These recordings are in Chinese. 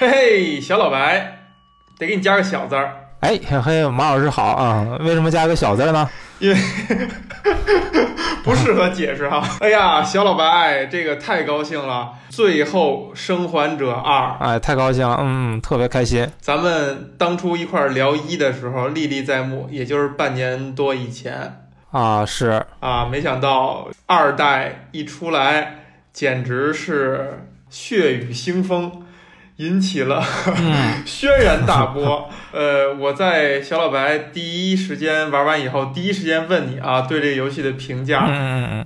嘿嘿，小老白，得给你加个小字儿。哎，嘿嘿，马老师好啊！为什么加个小字呢？因为 不适合解释哈。哎呀，小老白，这个太高兴了！最后生还者二，哎，太高兴了，嗯，特别开心。咱们当初一块儿聊一的时候，历历在目，也就是半年多以前啊，是啊，没想到二代一出来，简直是血雨腥风。引起了 轩然大波。呃，我在小老白第一时间玩完以后，第一时间问你啊，对这个游戏的评价。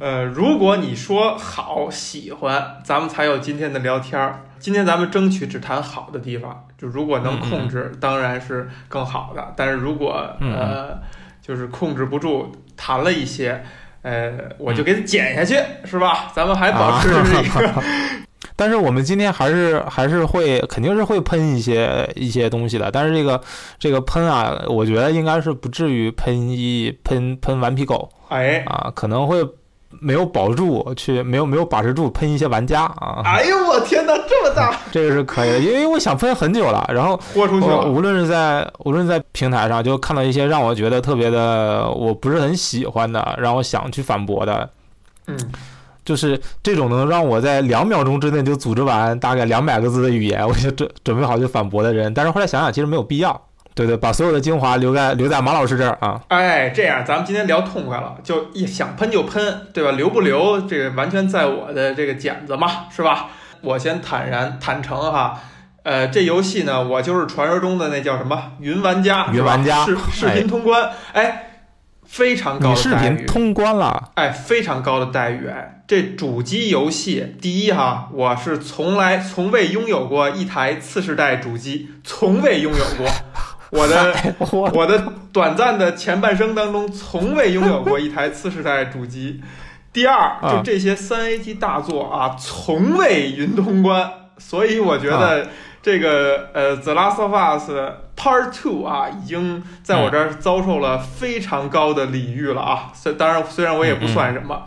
呃，如果你说好喜欢，咱们才有今天的聊天儿。今天咱们争取只谈好的地方，就如果能控制，当然是更好的。但是如果呃，就是控制不住，谈了一些，呃，我就给它剪下去，是吧？咱们还保持一个。但是我们今天还是还是会肯定是会喷一些一些东西的，但是这个这个喷啊，我觉得应该是不至于喷一喷喷顽皮狗，哎啊，可能会没有保住，去没有没有把持住喷一些玩家啊。哎呦我天哪，这么大，这个是可以的，因为我想喷很久了，然后豁出去了。无论是在无论在平台上，就看到一些让我觉得特别的我不是很喜欢的，让我想去反驳的，嗯。就是这种能让我在两秒钟之内就组织完大概两百个字的语言，我就准准备好就反驳的人，但是后来想想，其实没有必要。对对，把所有的精华留在留在马老师这儿啊。哎，这样咱们今天聊痛快了，就一想喷就喷，对吧？留不留这个完全在我的这个剪子嘛，是吧？我先坦然坦诚哈，呃，这游戏呢，我就是传说中的那叫什么云玩家，云玩家视视频通关，哎。非常高的待遇，通关了，哎，非常高的待遇，哎，这主机游戏，第一哈，我是从来从未拥有过一台次世代主机，从未拥有过，我的我的短暂的前半生当中，从未拥有过一台次世代主机。第二，就这些三 A 级大作啊，从未云通关，所以我觉得。这个呃，《The Last of Us Part Two》啊，已经在我这儿遭受了非常高的礼遇了啊。虽当然，虽然我也不算什么。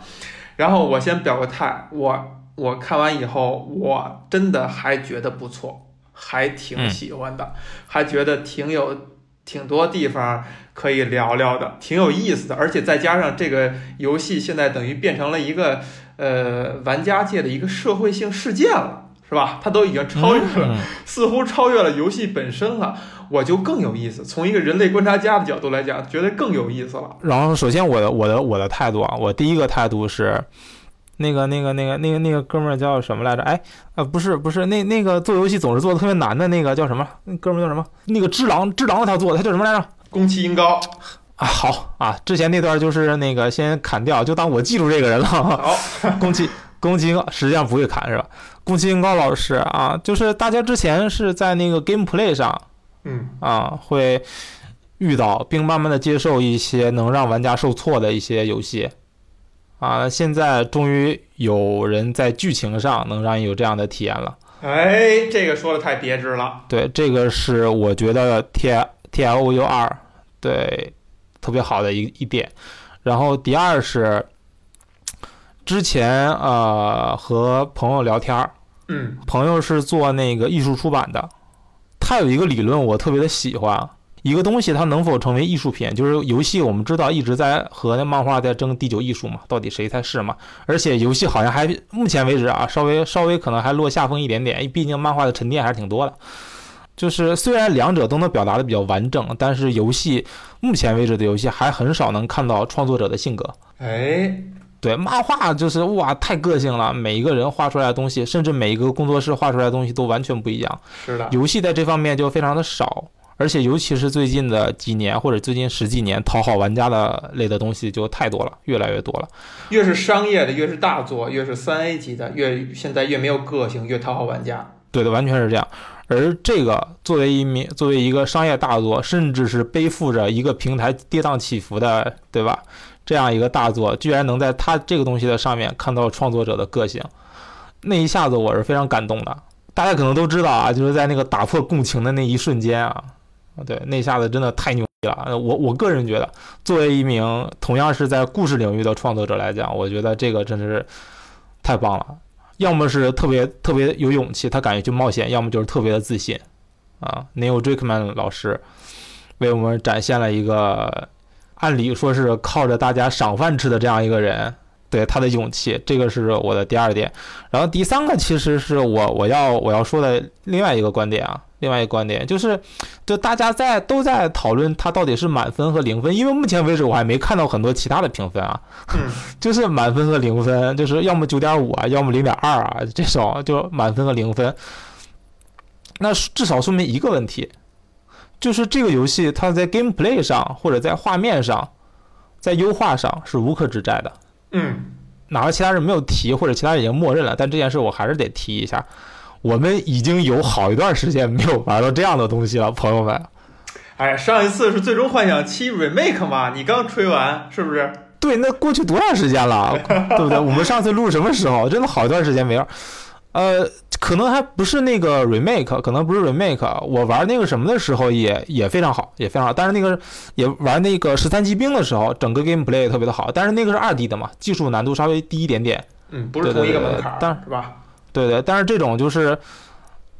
然后我先表个态，我我看完以后，我真的还觉得不错，还挺喜欢的，还觉得挺有挺多地方可以聊聊的，挺有意思的。而且再加上这个游戏现在等于变成了一个呃玩家界的一个社会性事件了。是吧？它都已经超越了，似乎超越了游戏本身了。我就更有意思，从一个人类观察家的角度来讲，觉得更有意思了。然后，首先我的我的我的态度啊，我第一个态度是，那个那个那个那个那个哥们儿叫什么来着？哎，呃，不是不是，那那个做游戏总是做的特别难的那个叫什么？那哥们儿叫什么？那个只狼只狼他做的，他叫什么来着？宫崎英高啊，好啊，之前那段就是那个先砍掉，就当我记住这个人了。好，宫崎宫崎实际上不会砍是吧？宫崎英高老师啊，就是大家之前是在那个 Gameplay 上，嗯啊，会遇到并慢慢的接受一些能让玩家受挫的一些游戏，啊，现在终于有人在剧情上能让你有这样的体验了。哎，这个说的太别致了。对，这个是我觉得 T T L O U 二对特别好的一一点。然后第二是之前呃和朋友聊天儿。嗯，朋友是做那个艺术出版的，他有一个理论我特别的喜欢，一个东西它能否成为艺术品，就是游戏我们知道一直在和那漫画在争第九艺术嘛，到底谁才是嘛？而且游戏好像还目前为止啊，稍微稍微可能还落下风一点点，毕竟漫画的沉淀还是挺多的。就是虽然两者都能表达的比较完整，但是游戏目前为止的游戏还很少能看到创作者的性格。哎。对，漫画就是哇，太个性了。每一个人画出来的东西，甚至每一个工作室画出来的东西都完全不一样。是的，游戏在这方面就非常的少，而且尤其是最近的几年或者最近十几年，讨好玩家的类的东西就太多了，越来越多了。越是商业的，越是大作，越是三 A 级的，越现在越没有个性，越讨好玩家。对的，完全是这样。而这个作为一名作为一个商业大作，甚至是背负着一个平台跌宕起伏的，对吧？这样一个大作，居然能在他这个东西的上面看到创作者的个性，那一下子我是非常感动的。大家可能都知道啊，就是在那个打破共情的那一瞬间啊，对，那一下子真的太牛逼了。我我个人觉得，作为一名同样是在故事领域的创作者来讲，我觉得这个真的是太棒了。要么是特别特别有勇气，他敢于去冒险；要么就是特别的自信。啊，Neil Druckmann 老师为我们展现了一个按理说是靠着大家赏饭吃的这样一个人，对他的勇气，这个是我的第二点。然后第三个其实是我我要我要说的另外一个观点啊。另外一个观点就是，就大家在都在讨论他到底是满分和零分，因为目前为止我还没看到很多其他的评分啊，就是满分和零分，就是要么九点五啊，要么零点二啊，这种就满分和零分。那至少说明一个问题，就是这个游戏它在 gameplay 上或者在画面上，在优化上是无可指摘的。嗯，哪怕其他人没有提或者其他人已经默认了，但这件事我还是得提一下。我们已经有好一段时间没有玩到这样的东西了，朋友们。哎，上一次是《最终幻想七 Remake》嘛？你刚吹完是不是？对，那过去多长时间了，对不对？我们上次录什么时候？真的好一段时间没玩。呃，可能还不是那个 Remake，可能不是 Remake。我玩那个什么的时候也也非常好，也非常好。但是那个也玩那个十三级兵的时候，整个 Gameplay 也特别的好。但是那个是二 D 的嘛，技术难度稍微低一点点。嗯，不是同一个门槛，但是吧？对对，但是这种就是，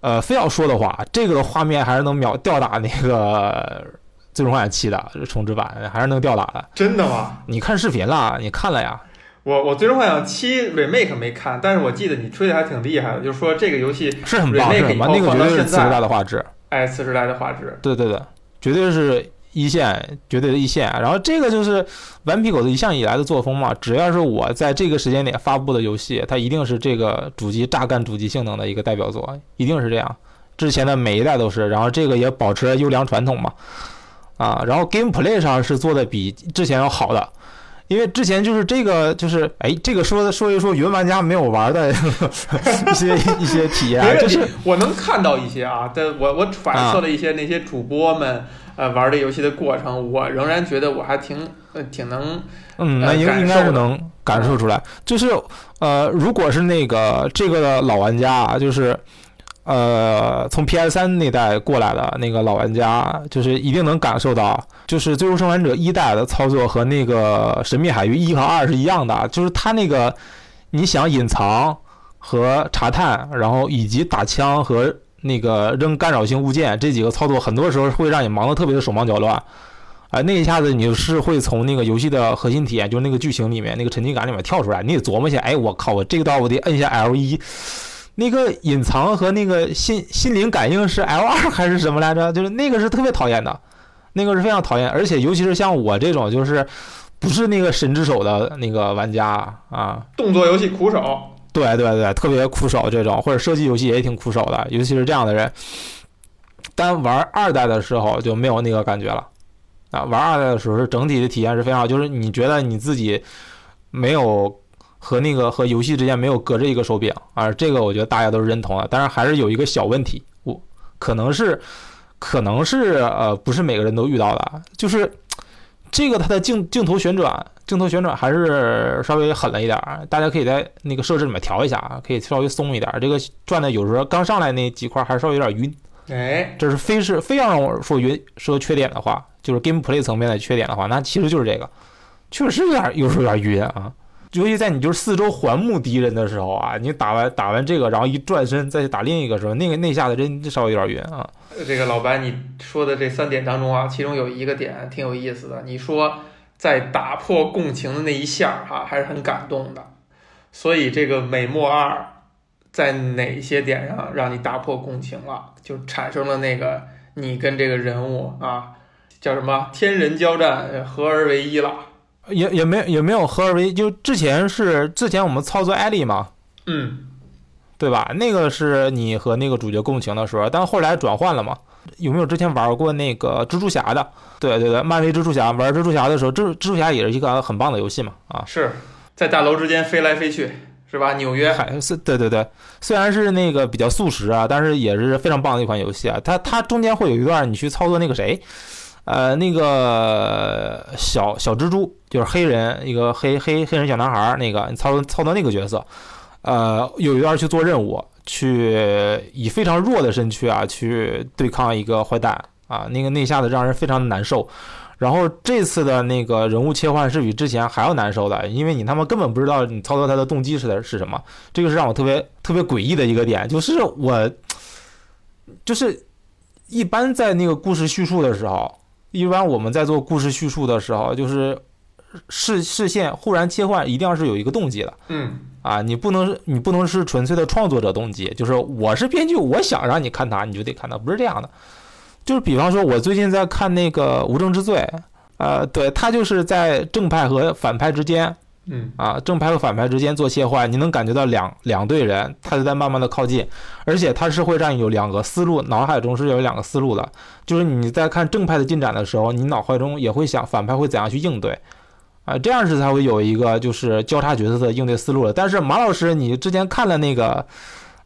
呃，非要说的话，这个画面还是能秒吊打那个《最终幻想七》的重置版，还是能吊打的。真的吗？你看视频了？你看了呀？我我《最终幻想七》Remake 没看，但是我记得你吹的还挺厉害的，就是说这个游戏是很棒，是很棒，那个绝对是次时代的画质。哎，次时代的画质。对对对，绝对是。一线绝对的一线，然后这个就是顽皮狗的一向以来的作风嘛。只要是我在这个时间点发布的游戏，它一定是这个主机榨干主机性能的一个代表作，一定是这样。之前的每一代都是，然后这个也保持优良传统嘛。啊，然后 Gameplay 上是做的比之前要好的，因为之前就是这个就是哎，这个说的说一说云玩家没有玩的 一些一些体验，就是我能看到一些啊，但我我揣测了一些那些主播们。呃，玩这游戏的过程，我仍然觉得我还挺呃挺能，嗯，那应应该是能感受出来。就是呃，如果是那个这个的老玩家啊，就是呃从 PS 三那代过来的那个老玩家，就是一定能感受到，就是《最终生还者》一代的操作和那个《神秘海域》一和二是一样的，就是它那个你想隐藏和查探，然后以及打枪和。那个扔干扰性物件这几个操作，很多时候会让你忙得特别的手忙脚乱，啊，那一下子你是会从那个游戏的核心体验，就是那个剧情里面那个沉浸感里面跳出来，你得琢磨一下，哎，我靠，我这个道我得摁一下 L 一，那个隐藏和那个心心灵感应是 L 二 还是什么来着？就是那个是特别讨厌的，那个是非常讨厌，而且尤其是像我这种就是不是那个神之手的那个玩家啊，动作游戏苦手。对对对，特别苦手这种，或者射击游戏也挺苦手的，尤其是这样的人。但玩二代的时候就没有那个感觉了啊！玩二代的时候是整体的体验是非常好，就是你觉得你自己没有和那个和游戏之间没有隔着一个手柄啊，这个我觉得大家都是认同的。但是还是有一个小问题，我可能是可能是呃不是每个人都遇到的，就是这个它的镜镜头旋转。镜头旋转还是稍微狠了一点儿，大家可以在那个设置里面调一下啊，可以稍微松一点。这个转的有时候刚上来那几块还是稍微有点晕，哎，这是非是非要让我说晕说缺点的话，就是 gameplay 层面的缺点的话，那其实就是这个，确实有点有时候有点晕啊。尤其在你就是四周环目敌人的时候啊，你打完打完这个，然后一转身再去打另一个时候，那个那下子真稍微有点晕啊。这个老白你说的这三点当中啊，其中有一个点挺有意思的，你说。在打破共情的那一下哈，还是很感动的。所以这个美墨二在哪些点上让你打破共情了？就产生了那个你跟这个人物啊，叫什么天人交战，合而为一了。也也没也没有合二为一，就之前是之前我们操作艾丽嘛，嗯，对吧？那个是你和那个主角共情的时候，但后来转换了嘛。有没有之前玩过那个蜘蛛侠的？对对对，漫威蜘蛛侠玩蜘蛛侠的时候，蜘蜘蛛侠也是一个很棒的游戏嘛啊！是在大楼之间飞来飞去，是吧？纽约还是对对对，虽然是那个比较速食啊，但是也是非常棒的一款游戏啊。它它中间会有一段你去操作那个谁，呃，那个小小蜘蛛，就是黑人一个黑黑黑人小男孩那个，你操作操作那个角色，呃，有一段去做任务。去以非常弱的身躯啊，去对抗一个坏蛋啊，那个那下子让人非常的难受。然后这次的那个人物切换是比之前还要难受的，因为你他妈根本不知道你操作他的动机是的是什么，这个是让我特别特别诡异的一个点，就是我就是一般在那个故事叙述的时候，一般我们在做故事叙述的时候，就是视视线忽然切换，一定要是有一个动机的，嗯啊，你不能你不能是纯粹的创作者动机，就是我是编剧，我想让你看它，你就得看它，不是这样的。就是比方说，我最近在看那个《无证之罪》，呃，对，他就是在正派和反派之间，嗯啊，正派和反派之间做切换，你能感觉到两两队人，他就在慢慢的靠近，而且他是会让你有两个思路，脑海中是有两个思路的，就是你在看正派的进展的时候，你脑海中也会想反派会怎样去应对，啊，这样是才会有一个就是交叉角色的应对思路的。但是马老师，你之前看了那个。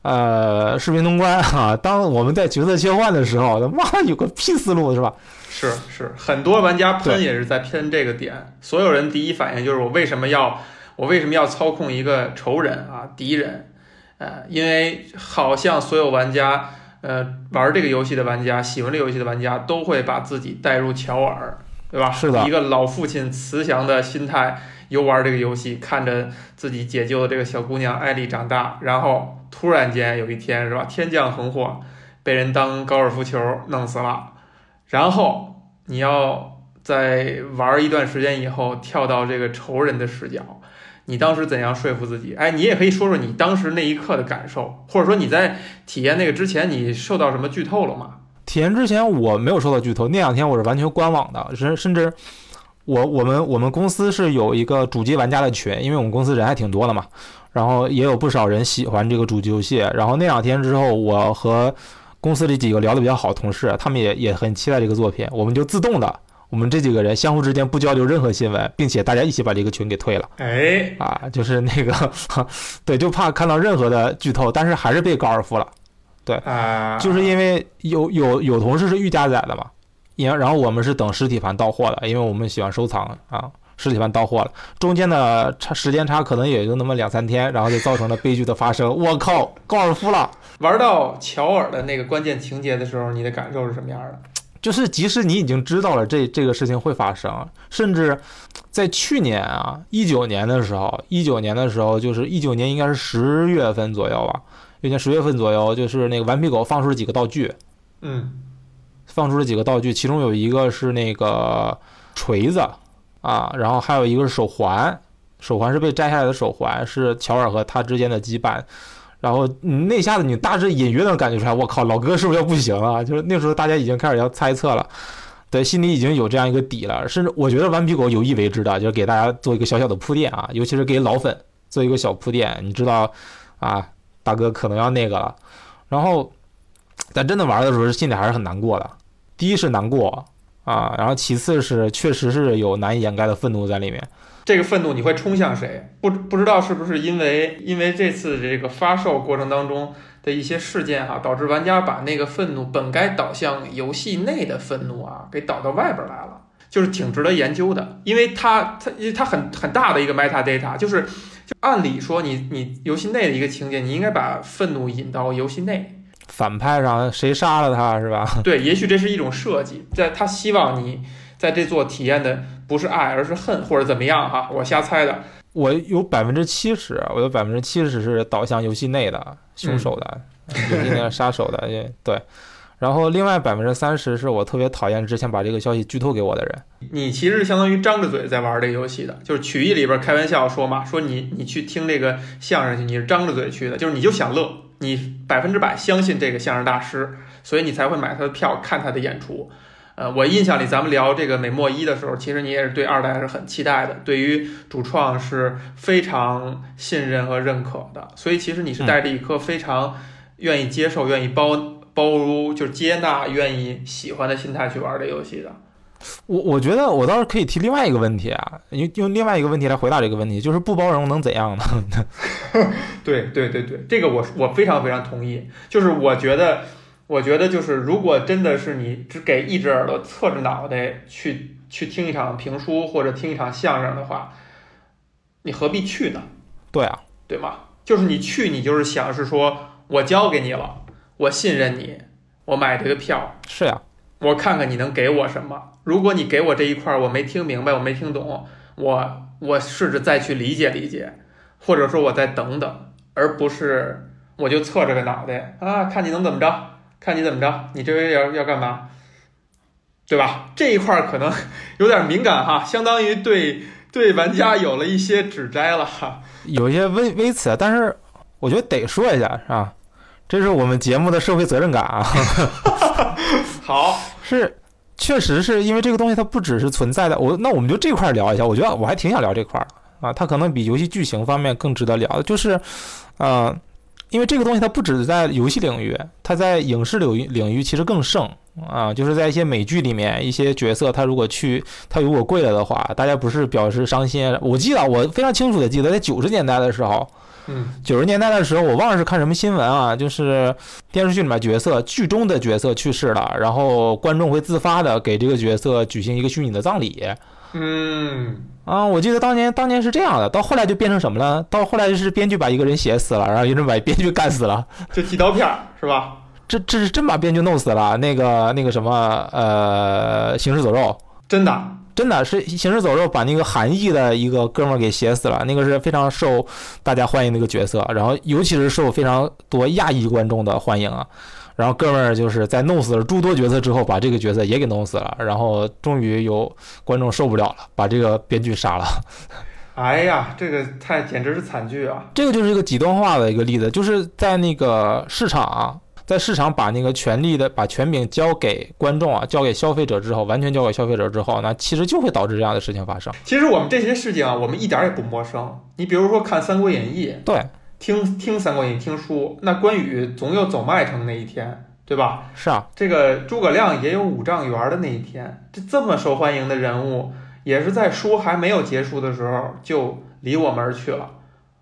呃，视频通关啊！当我们在角色切换的时候，他妈有个屁思路是吧？是是，很多玩家喷也是在喷这个点。所有人第一反应就是我为什么要我为什么要操控一个仇人啊敌人？呃，因为好像所有玩家呃玩这个游戏的玩家，喜欢这个游戏的玩家都会把自己带入乔尔，对吧？是的，一个老父亲慈祥的心态游玩这个游戏，看着自己解救的这个小姑娘艾丽长大，然后。突然间有一天是吧，天降横祸，被人当高尔夫球弄死了。然后你要在玩一段时间以后，跳到这个仇人的视角，你当时怎样说服自己？哎，你也可以说说你当时那一刻的感受，或者说你在体验那个之前，你受到什么剧透了吗？体验之前我没有受到剧透，那两天我是完全观网的，甚甚至我我们我们公司是有一个主机玩家的群，因为我们公司人还挺多的嘛。然后也有不少人喜欢这个主机游戏。然后那两天之后，我和公司里几个聊得比较好的同事，他们也也很期待这个作品。我们就自动的，我们这几个人相互之间不交流任何新闻，并且大家一起把这个群给退了。哎，啊，就是那个，对，就怕看到任何的剧透，但是还是被高尔夫了。对，啊，就是因为有有有同事是预加载的嘛，然然后我们是等实体盘到货的，因为我们喜欢收藏啊。实体盘到货了，中间的差时间差可能也就那么两三天，然后就造成了悲剧的发生。我靠，高尔夫了！玩到乔尔的那个关键情节的时候，你的感受是什么样的？就是即使你已经知道了这这个事情会发生，甚至在去年啊，一九年的时候，一九年的时候，就是一九年应该是十月份左右吧，有年十月份左右，就是那个顽皮狗放出了几个道具，嗯，放出了几个道具，其中有一个是那个锤子。啊，然后还有一个是手环，手环是被摘下来的手环，是乔尔和他之间的羁绊。然后那下子你大致隐约能感觉出来，我靠，老哥是不是要不行了？就是那时候大家已经开始要猜测了，对，心里已经有这样一个底了。甚至我觉得顽皮狗有意为之的，就是给大家做一个小小的铺垫啊，尤其是给老粉做一个小铺垫。你知道啊，大哥可能要那个了。然后但真的玩的时候，心里还是很难过的。第一是难过。啊，然后其次是确实是有难以掩盖的愤怒在里面。这个愤怒你会冲向谁？不不知道是不是因为因为这次这个发售过程当中的一些事件哈，导致玩家把那个愤怒本该导向游戏内的愤怒啊，给导到外边来了，就是挺值得研究的。因为它它因为它很很大的一个 meta data，就是就按理说你你游戏内的一个情节，你应该把愤怒引到游戏内。反派上谁杀了他 是吧？对，也许这是一种设计，在他希望你在这座体验的不是爱，而是恨，或者怎么样哈？我瞎猜的。我有百分之七十，我有百分之七十是导向游戏内的凶手的，游戏内的杀手的，对。然后另外百分之三十是我特别讨厌之前把这个消息剧透给我的人。你其实相当于张着嘴在玩这个游戏的，就是曲艺里边开玩笑说嘛，说你你去听这个相声去，你是张着嘴去的，就是你就想乐。你百分之百相信这个相声大师，所以你才会买他的票看他的演出。呃，我印象里咱们聊这个美墨一的时候，其实你也是对二代是很期待的，对于主创是非常信任和认可的。所以其实你是带着一颗非常愿意接受、愿意包包容、就是接纳、愿意喜欢的心态去玩这游戏的。我我觉得我倒是可以提另外一个问题啊，用用另外一个问题来回答这个问题，就是不包容能怎样呢？对对对对，这个我我非常非常同意。就是我觉得，我觉得就是如果真的是你只给一只耳朵侧着脑袋去去听一场评书或者听一场相声的话，你何必去呢？对啊，对吗？就是你去，你就是想是说我交给你了，我信任你，我买这个票是呀。我看看你能给我什么。如果你给我这一块儿我没听明白，我没听懂，我我试着再去理解理解，或者说我再等等，而不是我就侧着个脑袋啊，看你能怎么着，看你怎么着，你这回要要干嘛，对吧？这一块儿可能 有点敏感哈，相当于对对玩家有了一些指摘了哈，有一些微微词，但是我觉得得说一下，是吧？这是我们节目的社会责任感啊。好，是，确实是因为这个东西它不只是存在的。我那我们就这块聊一下，我觉得我还挺想聊这块儿啊。它可能比游戏剧情方面更值得聊，就是，呃，因为这个东西它不只在游戏领域，它在影视领域领域其实更盛啊。就是在一些美剧里面，一些角色他如果去他如果跪了的话，大家不是表示伤心。我记得我非常清楚的记得，在九十年代的时候。嗯，九十年代的时候，我忘了是看什么新闻啊，就是电视剧里面角色，剧中的角色去世了，然后观众会自发的给这个角色举行一个虚拟的葬礼。嗯，啊，我记得当年当年是这样的，到后来就变成什么了？到后来就是编剧把一个人写死了，然后有人把编剧干死了，就剃刀片是吧？这这是真把编剧弄死了，那个那个什么呃，行尸走肉，真的。真的是行尸走肉把那个韩裔的一个哥们儿给写死了，那个是非常受大家欢迎的一个角色，然后尤其是受非常多亚裔观众的欢迎啊。然后哥们儿就是在弄死了诸多角色之后，把这个角色也给弄死了，然后终于有观众受不了了，把这个编剧杀了。哎呀，这个太简直是惨剧啊！这个就是一个极端化的一个例子，就是在那个市场。在市场把那个权力的把权柄交给观众啊，交给消费者之后，完全交给消费者之后，那其实就会导致这样的事情发生。其实我们这些事情啊，我们一点也不陌生。你比如说看《三国演义》，对，听听《三国演义》听书，那关羽总有走麦城那一天，对吧？是啊，这个诸葛亮也有五丈原的那一天。这这么受欢迎的人物，也是在书还没有结束的时候就离我们而去了。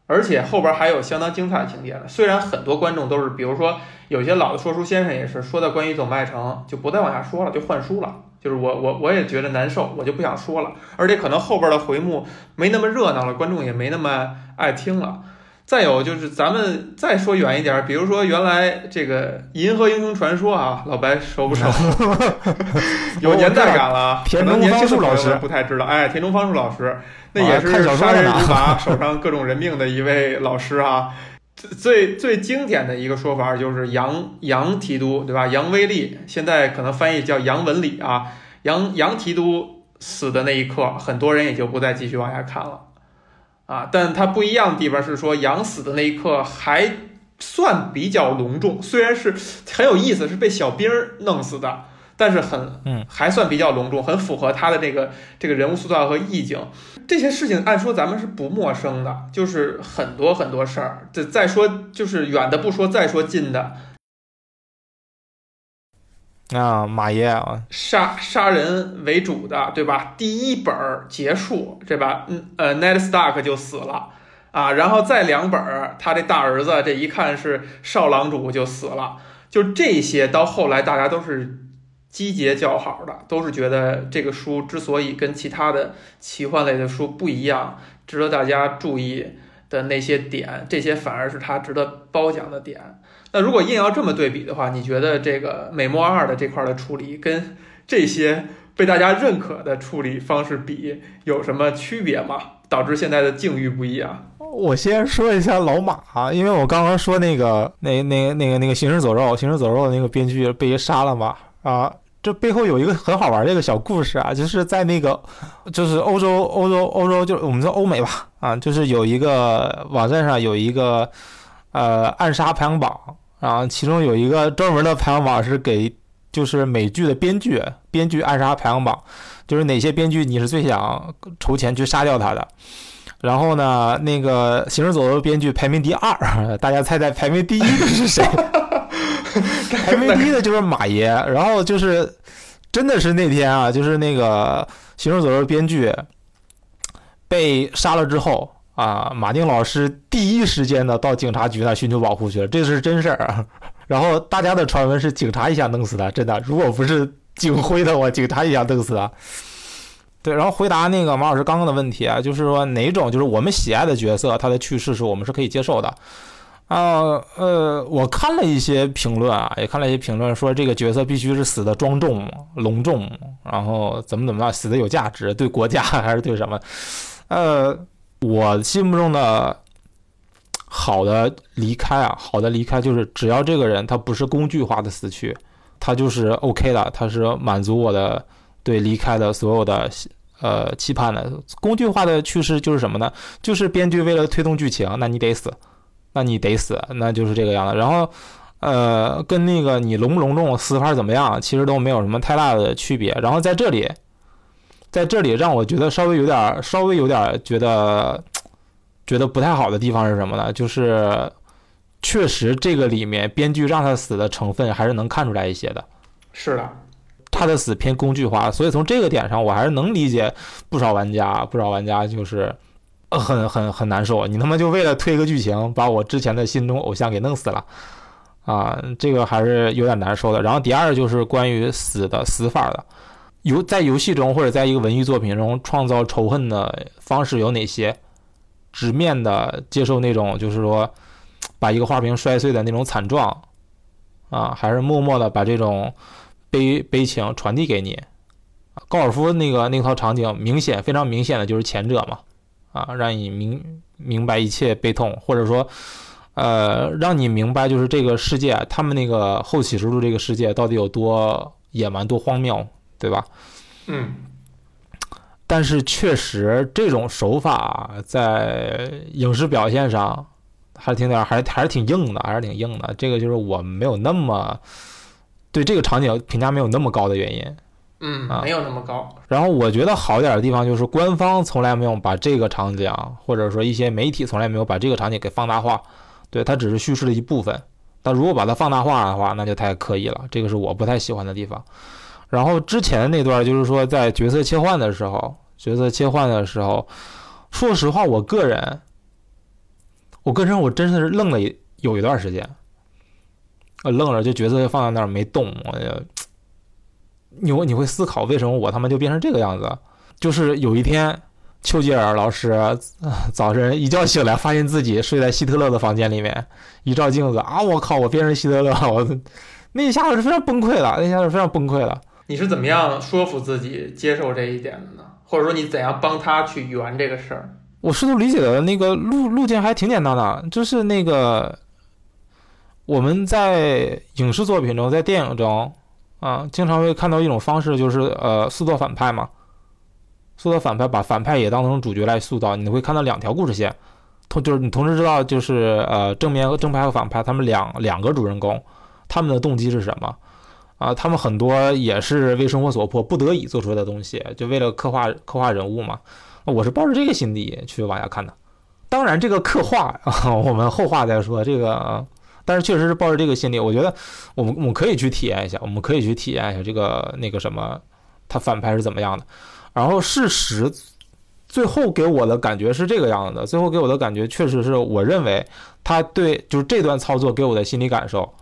而且后边还有相当精彩的情节呢。虽然很多观众都是，比如说有些老的说书先生也是说到关羽走麦城就不再往下说了，就换书了。就是我我我也觉得难受，我就不想说了。而且可能后边的回目没那么热闹了，观众也没那么爱听了。再有就是咱们再说远一点，比如说原来这个《银河英雄传说》啊，老白熟不熟？有年代感了，可能年轻的老师不太知道。哎，田中芳树老师，那也是杀人如麻、手上各种人命的一位老师啊。最最经典的一个说法就是杨杨提督，对吧？杨威利现在可能翻译叫杨文礼啊。杨杨提督死的那一刻，很多人也就不再继续往下看了。啊，但它不一样的地方是说，杨死的那一刻还算比较隆重，虽然是很有意思，是被小兵儿弄死的，但是很，嗯，还算比较隆重，很符合他的这个这个人物塑造和意境。这些事情按说咱们是不陌生的，就是很多很多事儿。这再说就是远的不说，再说近的。啊，马爷啊，杀杀人为主的，对吧？第一本儿结束，对吧？嗯，呃，Ned Stark 就死了啊，然后再两本儿，他这大儿子这一看是少郎主就死了，就这些到后来大家都是集结叫好的，都是觉得这个书之所以跟其他的奇幻类的书不一样，值得大家注意的那些点，这些反而是他值得褒奖的点。那如果硬要这么对比的话，你觉得这个美墨二的这块的处理跟这些被大家认可的处理方式比有什么区别吗？导致现在的境遇不一样？我先说一下老马，因为我刚刚说那个那那那个那个行尸走肉，行尸走肉的那个编剧被杀了嘛？啊，这背后有一个很好玩的一个小故事啊，就是在那个 就是欧洲欧洲欧洲，就我们说欧美吧，啊，就是有一个网站上有一个。呃，暗杀排行榜，然后其中有一个专门的排行榜是给就是美剧的编剧，编剧暗杀排行榜，就是哪些编剧你是最想筹钱去杀掉他的。然后呢，那个行尸走肉编剧排名第二，大家猜猜排名第一的是谁？排名第一的就是马爷。然后就是真的是那天啊，就是那个行尸走肉编剧被杀了之后。啊，马丁老师第一时间呢到警察局那寻求保护去了，这是真事儿啊。然后大家的传闻是警察一下弄死他，真的，如果不是警徽的话，警察一下弄死他。对，然后回答那个马老师刚刚的问题啊，就是说哪种就是我们喜爱的角色他的去世是我们是可以接受的啊，呃，我看了一些评论啊，也看了一些评论，说这个角色必须是死的庄重、隆重，然后怎么怎么样，死的有价值，对国家 还是对什么？呃，我心目中的好的离开啊，好的离开就是只要这个人他不是工具化的死去，他就是 OK 的，他是满足我的对离开的所有的呃期盼的。工具化的去世就是什么呢？就是编剧为了推动剧情，那你得死。那你得死，那就是这个样子。然后，呃，跟那个你隆不隆重、死法怎么样，其实都没有什么太大的区别。然后在这里，在这里让我觉得稍微有点、稍微有点觉得觉得不太好的地方是什么呢？就是确实这个里面编剧让他死的成分还是能看出来一些的。是的，他的死偏工具化，所以从这个点上，我还是能理解不少玩家，不少玩家就是。很很很难受，你他妈就为了推个剧情，把我之前的心中偶像给弄死了，啊，这个还是有点难受的。然后第二就是关于死的死法的，游在游戏中或者在一个文艺作品中创造仇恨的方式有哪些？直面的接受那种就是说把一个花瓶摔碎的那种惨状，啊，还是默默的把这种悲悲情传递给你？高尔夫那个那套场景明显非常明显的就是前者嘛。啊，让你明明白一切悲痛，或者说，呃，让你明白就是这个世界，他们那个后启示录这个世界到底有多野蛮、多荒谬，对吧？嗯。但是确实，这种手法在影视表现上还挺点，还还是挺硬的，还是挺硬的。这个就是我没有那么对这个场景评价没有那么高的原因。嗯，没有那么高。然后我觉得好点的地方就是官方从来没有把这个场景，或者说一些媒体从来没有把这个场景给放大化。对，它只是叙事的一部分。但如果把它放大化的话，那就太刻意了。这个是我不太喜欢的地方。然后之前那段就是说在角色切换的时候，角色切换的时候，说实话，我个人，我个人我真的是愣了有一段时间，呃，愣了，就角色就放在那儿没动，我就。你你会思考为什么我他妈就变成这个样子？就是有一天，丘吉尔老师早晨一觉醒来，发现自己睡在希特勒的房间里面，一照镜子啊，我靠，我变成希特勒，我那一下子是非常崩溃的，那一下子非常崩溃的。你是怎么样说服自己接受这一点的呢？或者说你怎样帮他去圆这个事儿？我试图理解的那个路路径还挺简单的，就是那个我们在影视作品中，在电影中。啊，经常会看到一种方式，就是呃，塑造反派嘛，塑造反派，把反派也当成主角来塑造。你会看到两条故事线，同就是你同时知道，就是呃，正面和正派和反派他们两两个主人公，他们的动机是什么？啊，他们很多也是为生活所迫，不得已做出来的东西，就为了刻画刻画人物嘛。我是抱着这个心理去往下看的。当然，这个刻画啊我们后话再说。这个。但是确实是抱着这个心理，我觉得我们我们可以去体验一下，我们可以去体验一下这个那个什么，他反派是怎么样的。然后事实最后给我的感觉是这个样子，最后给我的感觉确实是我认为他对就是这段操作给我的心理感受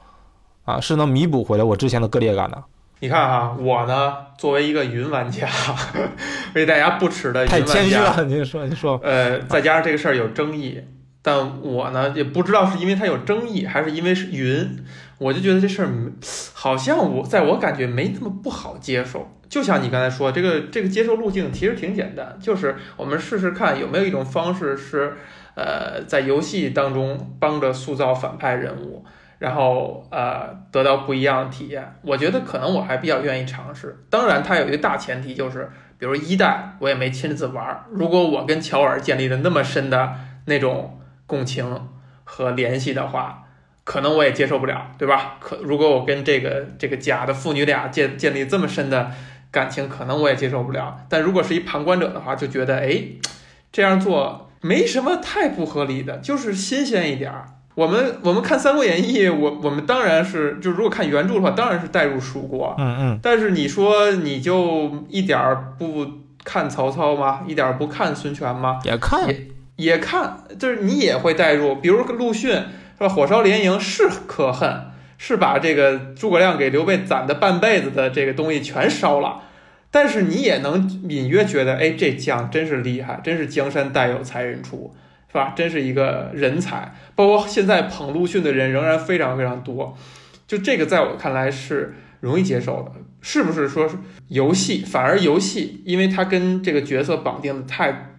啊，是能弥补回来我之前的割裂感的。你看哈，我呢作为一个云玩家，为大家不耻的云玩家，太谦虚了，您说您说，呃，再加上这个事儿有争议。但我呢也不知道是因为它有争议，还是因为是云，我就觉得这事儿好像我在我感觉没那么不好接受。就像你刚才说，这个这个接受路径其实挺简单，就是我们试试看有没有一种方式是，呃，在游戏当中帮着塑造反派人物，然后呃得到不一样的体验。我觉得可能我还比较愿意尝试。当然，它有一个大前提就是，比如一代我也没亲自玩，如果我跟乔尔建立了那么深的那种。共情和联系的话，可能我也接受不了，对吧？可如果我跟这个这个假的父女俩建建立这么深的感情，可能我也接受不了。但如果是一旁观者的话，就觉得哎，这样做没什么太不合理的，就是新鲜一点儿。我们我们看《三国演义》，我我们当然是就如果看原著的话，当然是代入蜀国。嗯嗯。但是你说你就一点儿不看曹操吗？一点儿不看孙权吗？也看。也看，就是你也会带入，比如陆逊是吧？火烧连营是可恨，是把这个诸葛亮给刘备攒的半辈子的这个东西全烧了，但是你也能隐约觉得，哎，这将真是厉害，真是江山代有才人出。是吧？真是一个人才。包括现在捧陆逊的人仍然非常非常多，就这个在我看来是容易接受的。是不是说游戏反而游戏，因为它跟这个角色绑定的太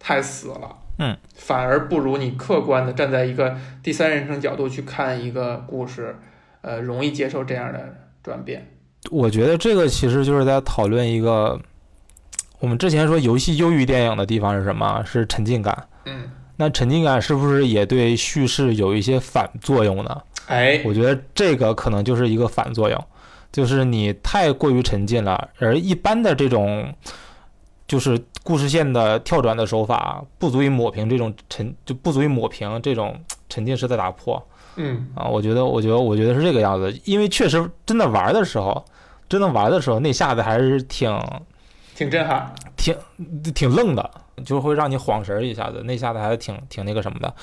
太死了，嗯，反而不如你客观的站在一个第三人称角度去看一个故事，呃，容易接受这样的转变。我觉得这个其实就是在讨论一个，我们之前说游戏优于电影的地方是什么？是沉浸感。嗯，那沉浸感是不是也对叙事有一些反作用呢？哎，我觉得这个可能就是一个反作用，就是你太过于沉浸了，而一般的这种就是故事线的跳转的手法，不足以抹平这种沉，就不足以抹平这种沉浸式的打破。嗯啊，我觉得，我觉得，我觉得是这个样子，因为确实真的玩的时候，真的玩的时候，那下子还是挺挺震撼，挺挺愣的，就会让你晃神儿一下子，那下子还是挺挺那个什么的，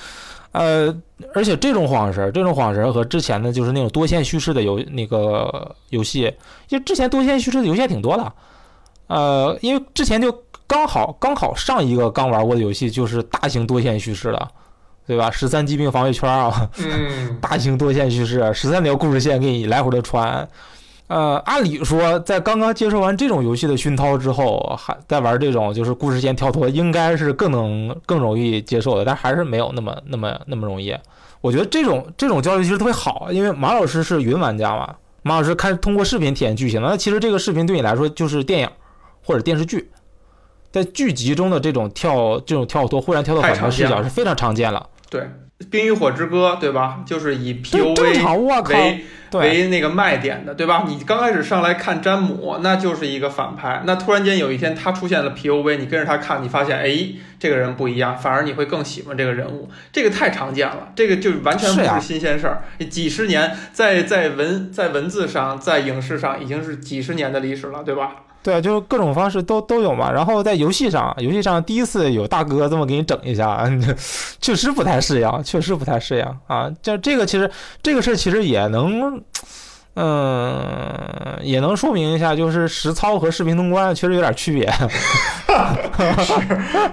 呃，而且这种晃神儿，这种晃神儿和之前的就是那种多线叙事的游那个游戏，因为之前多线叙事的游戏还挺多的，呃，因为之前就刚好刚好上一个刚玩过的游戏就是大型多线叙事了。对吧？十三疾病防卫圈啊，嗯，大型多线叙事，十三条故事线给你来回的穿。呃，按理说，在刚刚接受完这种游戏的熏陶之后，还在玩这种就是故事线跳脱，应该是更能更容易接受的，但还是没有那么那么那么容易。我觉得这种这种教育其实特别好，因为马老师是云玩家嘛，马老师看通过视频体验剧情，那其实这个视频对你来说就是电影或者电视剧，在剧集中的这种跳这种跳脱忽然跳到反面视角是非常常见了。对，《冰与火之歌》对吧？就是以 P O V 为为那个卖点的，对吧？你刚开始上来看詹姆，那就是一个反派。那突然间有一天他出现了 P O V，你跟着他看，你发现哎，这个人不一样，反而你会更喜欢这个人物。这个太常见了，这个就完全不是新鲜事儿。几十年在在文在文字上，在影视上已经是几十年的历史了，对吧？对，就是各种方式都都有嘛。然后在游戏上，游戏上第一次有大哥这么给你整一下，确实不太适应，确实不太适应啊。这这个其实这个事其实也能，嗯，也能说明一下，就是实操和视频通关确实有点区别。是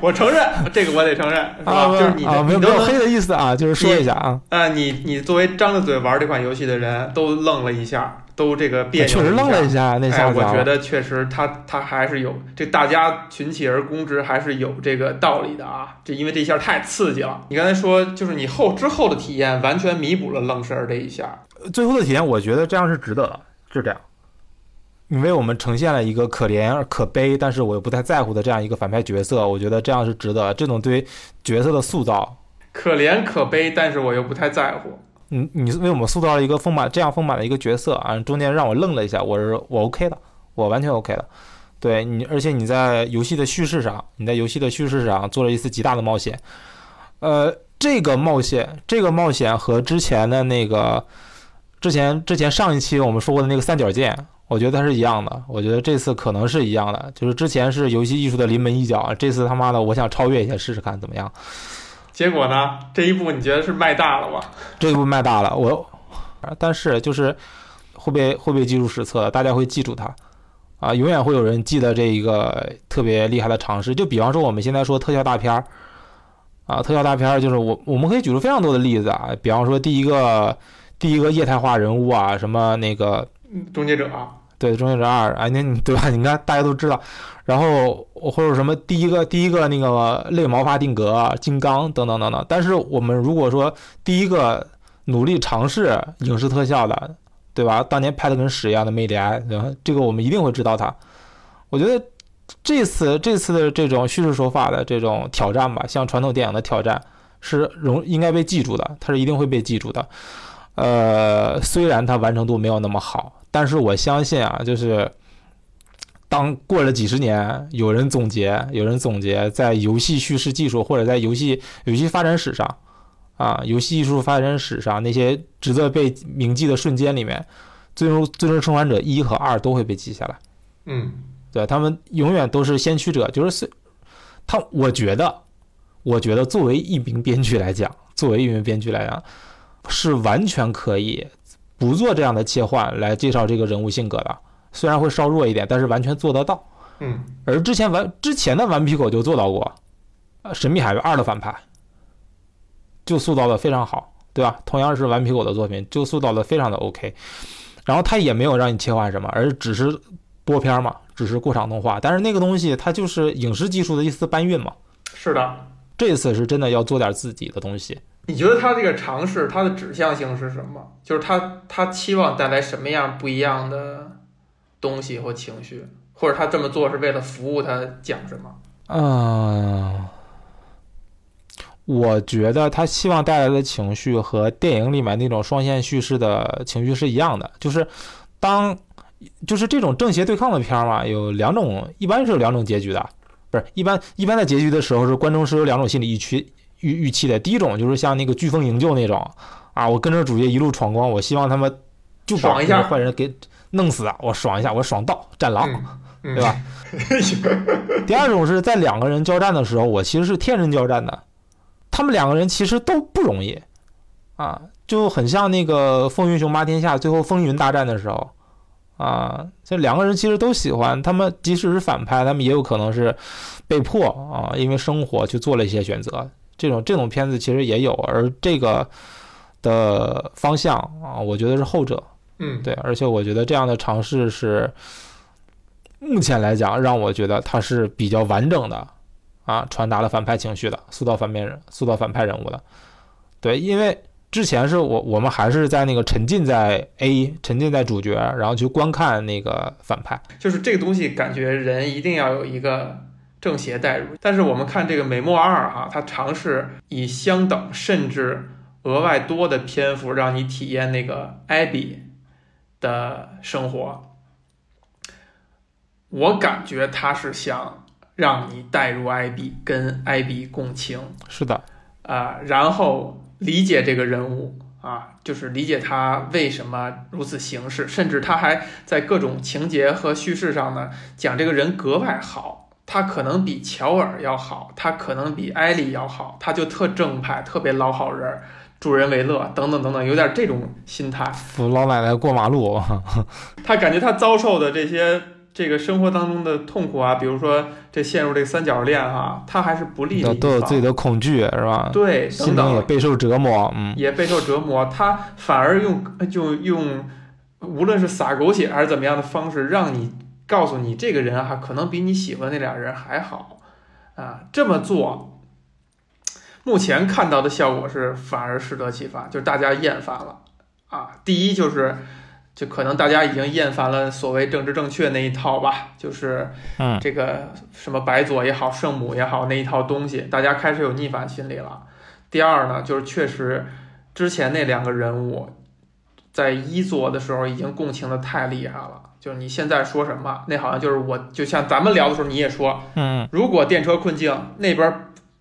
我承认这个，我得承认，是吧？就是你没有没有黑的意思啊，就是说一下啊。啊，你你作为张着嘴玩这款游戏的人都愣了一下。都这个别扭，确实愣了一下，那下子。我觉得确实，他他还是有这大家群起而攻之，还是有这个道理的啊。这因为这一下太刺激了。你刚才说，就是你后之后的体验完全弥补了愣神儿这一下。最后的体验，我觉得这样是值得的，是这样。你为我们呈现了一个可怜可悲，但是我又不太在乎的这样一个反派角色，我觉得这样是值得。这种对角色的塑造，可怜可悲，但是我又不太在乎。你你为我们塑造了一个丰满这样丰满的一个角色啊，中间让我愣了一下，我是我 OK 的，我完全 OK 的。对你，而且你在游戏的叙事上，你在游戏的叙事上做了一次极大的冒险。呃，这个冒险，这个冒险和之前的那个，之前之前上一期我们说过的那个三角剑，我觉得它是一样的。我觉得这次可能是一样的，就是之前是游戏艺术的临门一脚，这次他妈的我想超越一下试试看怎么样。结果呢？这一步你觉得是卖大了吗？这一步卖大了，我，但是就是会被会被记入史册，大家会记住它，啊，永远会有人记得这一个特别厉害的尝试。就比方说我们现在说特效大片儿，啊，特效大片儿就是我我们可以举出非常多的例子啊，比方说第一个第一个液态化人物啊，什么那个终结者。对《终结者二》哎，那你对吧？你看大家都知道，然后或者什么第一个第一个那个类毛发定格金刚等等等等。但是我们如果说第一个努力尝试影视特效的，对吧？当年拍的跟屎一样的魅力埃，对吧？这个我们一定会知道它。我觉得这次这次的这种叙事手法的这种挑战吧，像传统电影的挑战是容应该被记住的，它是一定会被记住的。呃，虽然它完成度没有那么好。但是我相信啊，就是当过了几十年，有人总结，有人总结，在游戏叙事技术或者在游戏游戏发展史上，啊，游戏艺术发展史上那些值得被铭记的瞬间里面，《最终最终生还者一和二都会被记下来。嗯，对他们永远都是先驱者，就是他，我觉得，我觉得作为一名编剧来讲，作为一名编剧来讲，是完全可以。不做这样的切换来介绍这个人物性格的，虽然会稍弱一点，但是完全做得到。嗯，而之前顽之前的顽皮狗就做到过，呃，《神秘海域二》的反派，就塑造的非常好，对吧？同样是顽皮狗的作品，就塑造的非常的 OK。然后他也没有让你切换什么，而只是播片嘛，只是过场动画。但是那个东西它就是影视技术的一丝搬运嘛。是的，这次是真的要做点自己的东西。你觉得他这个尝试，它的指向性是什么？就是他他期望带来什么样不一样的东西或情绪，或者他这么做是为了服务他讲什么？嗯，我觉得他希望带来的情绪和电影里面那种双线叙事的情绪是一样的，就是当就是这种正邪对抗的片儿嘛，有两种，一般是有两种结局的，不是一般一般的结局的时候是观众是有两种心理预期预预期的，第一种就是像那个飓风营救那种啊，我跟着主角一路闯关，我希望他们就把爽一下坏人给弄死啊，我爽一下，我爽到战狼。嗯，对吧？第二种是在两个人交战的时候，我其实是天人交战的，他们两个人其实都不容易啊，就很像那个风云雄霸天下最后风云大战的时候啊，这两个人其实都喜欢，他们即使是反派，他们也有可能是被迫啊，因为生活去做了一些选择。这种这种片子其实也有，而这个的方向啊，我觉得是后者。嗯，对，而且我觉得这样的尝试是。目前来讲，让我觉得它是比较完整的，啊，传达了反派情绪的，塑造反面人，塑造反派人物的。对，因为之前是我我们还是在那个沉浸在 A，沉浸在主角，然后去观看那个反派。就是这个东西，感觉人一定要有一个正邪代入。但是我们看这个《美墨二》哈，它尝试以相等甚至额外多的篇幅，让你体验那个艾比的生活。我感觉他是想让你带入艾比，跟艾比共情，是的，啊，然后理解这个人物啊，就是理解他为什么如此行事，甚至他还在各种情节和叙事上呢，讲这个人格外好，他可能比乔尔要好，他可能比艾莉要好，他就特正派，特别老好人，助人为乐，等等等等，有点这种心态。扶老奶奶过马路，他感觉他遭受的这些。这个生活当中的痛苦啊，比如说这陷入这个三角恋哈，他还是不利的都有自己的恐惧是吧？对，等等也备受折磨，嗯，也备受折磨。他反而用就用，无论是撒狗血还是怎么样的方式，让你告诉你这个人哈，可能比你喜欢那俩人还好啊。这么做，目前看到的效果是反而适得其反，就是大家厌烦了啊。第一就是。就可能大家已经厌烦了所谓政治正确那一套吧，就是这个什么白左也好，圣母也好那一套东西，大家开始有逆反心理了。第二呢，就是确实之前那两个人物在一作的时候已经共情的太厉害了，就是你现在说什么，那好像就是我就像咱们聊的时候你也说，嗯，如果电车困境那边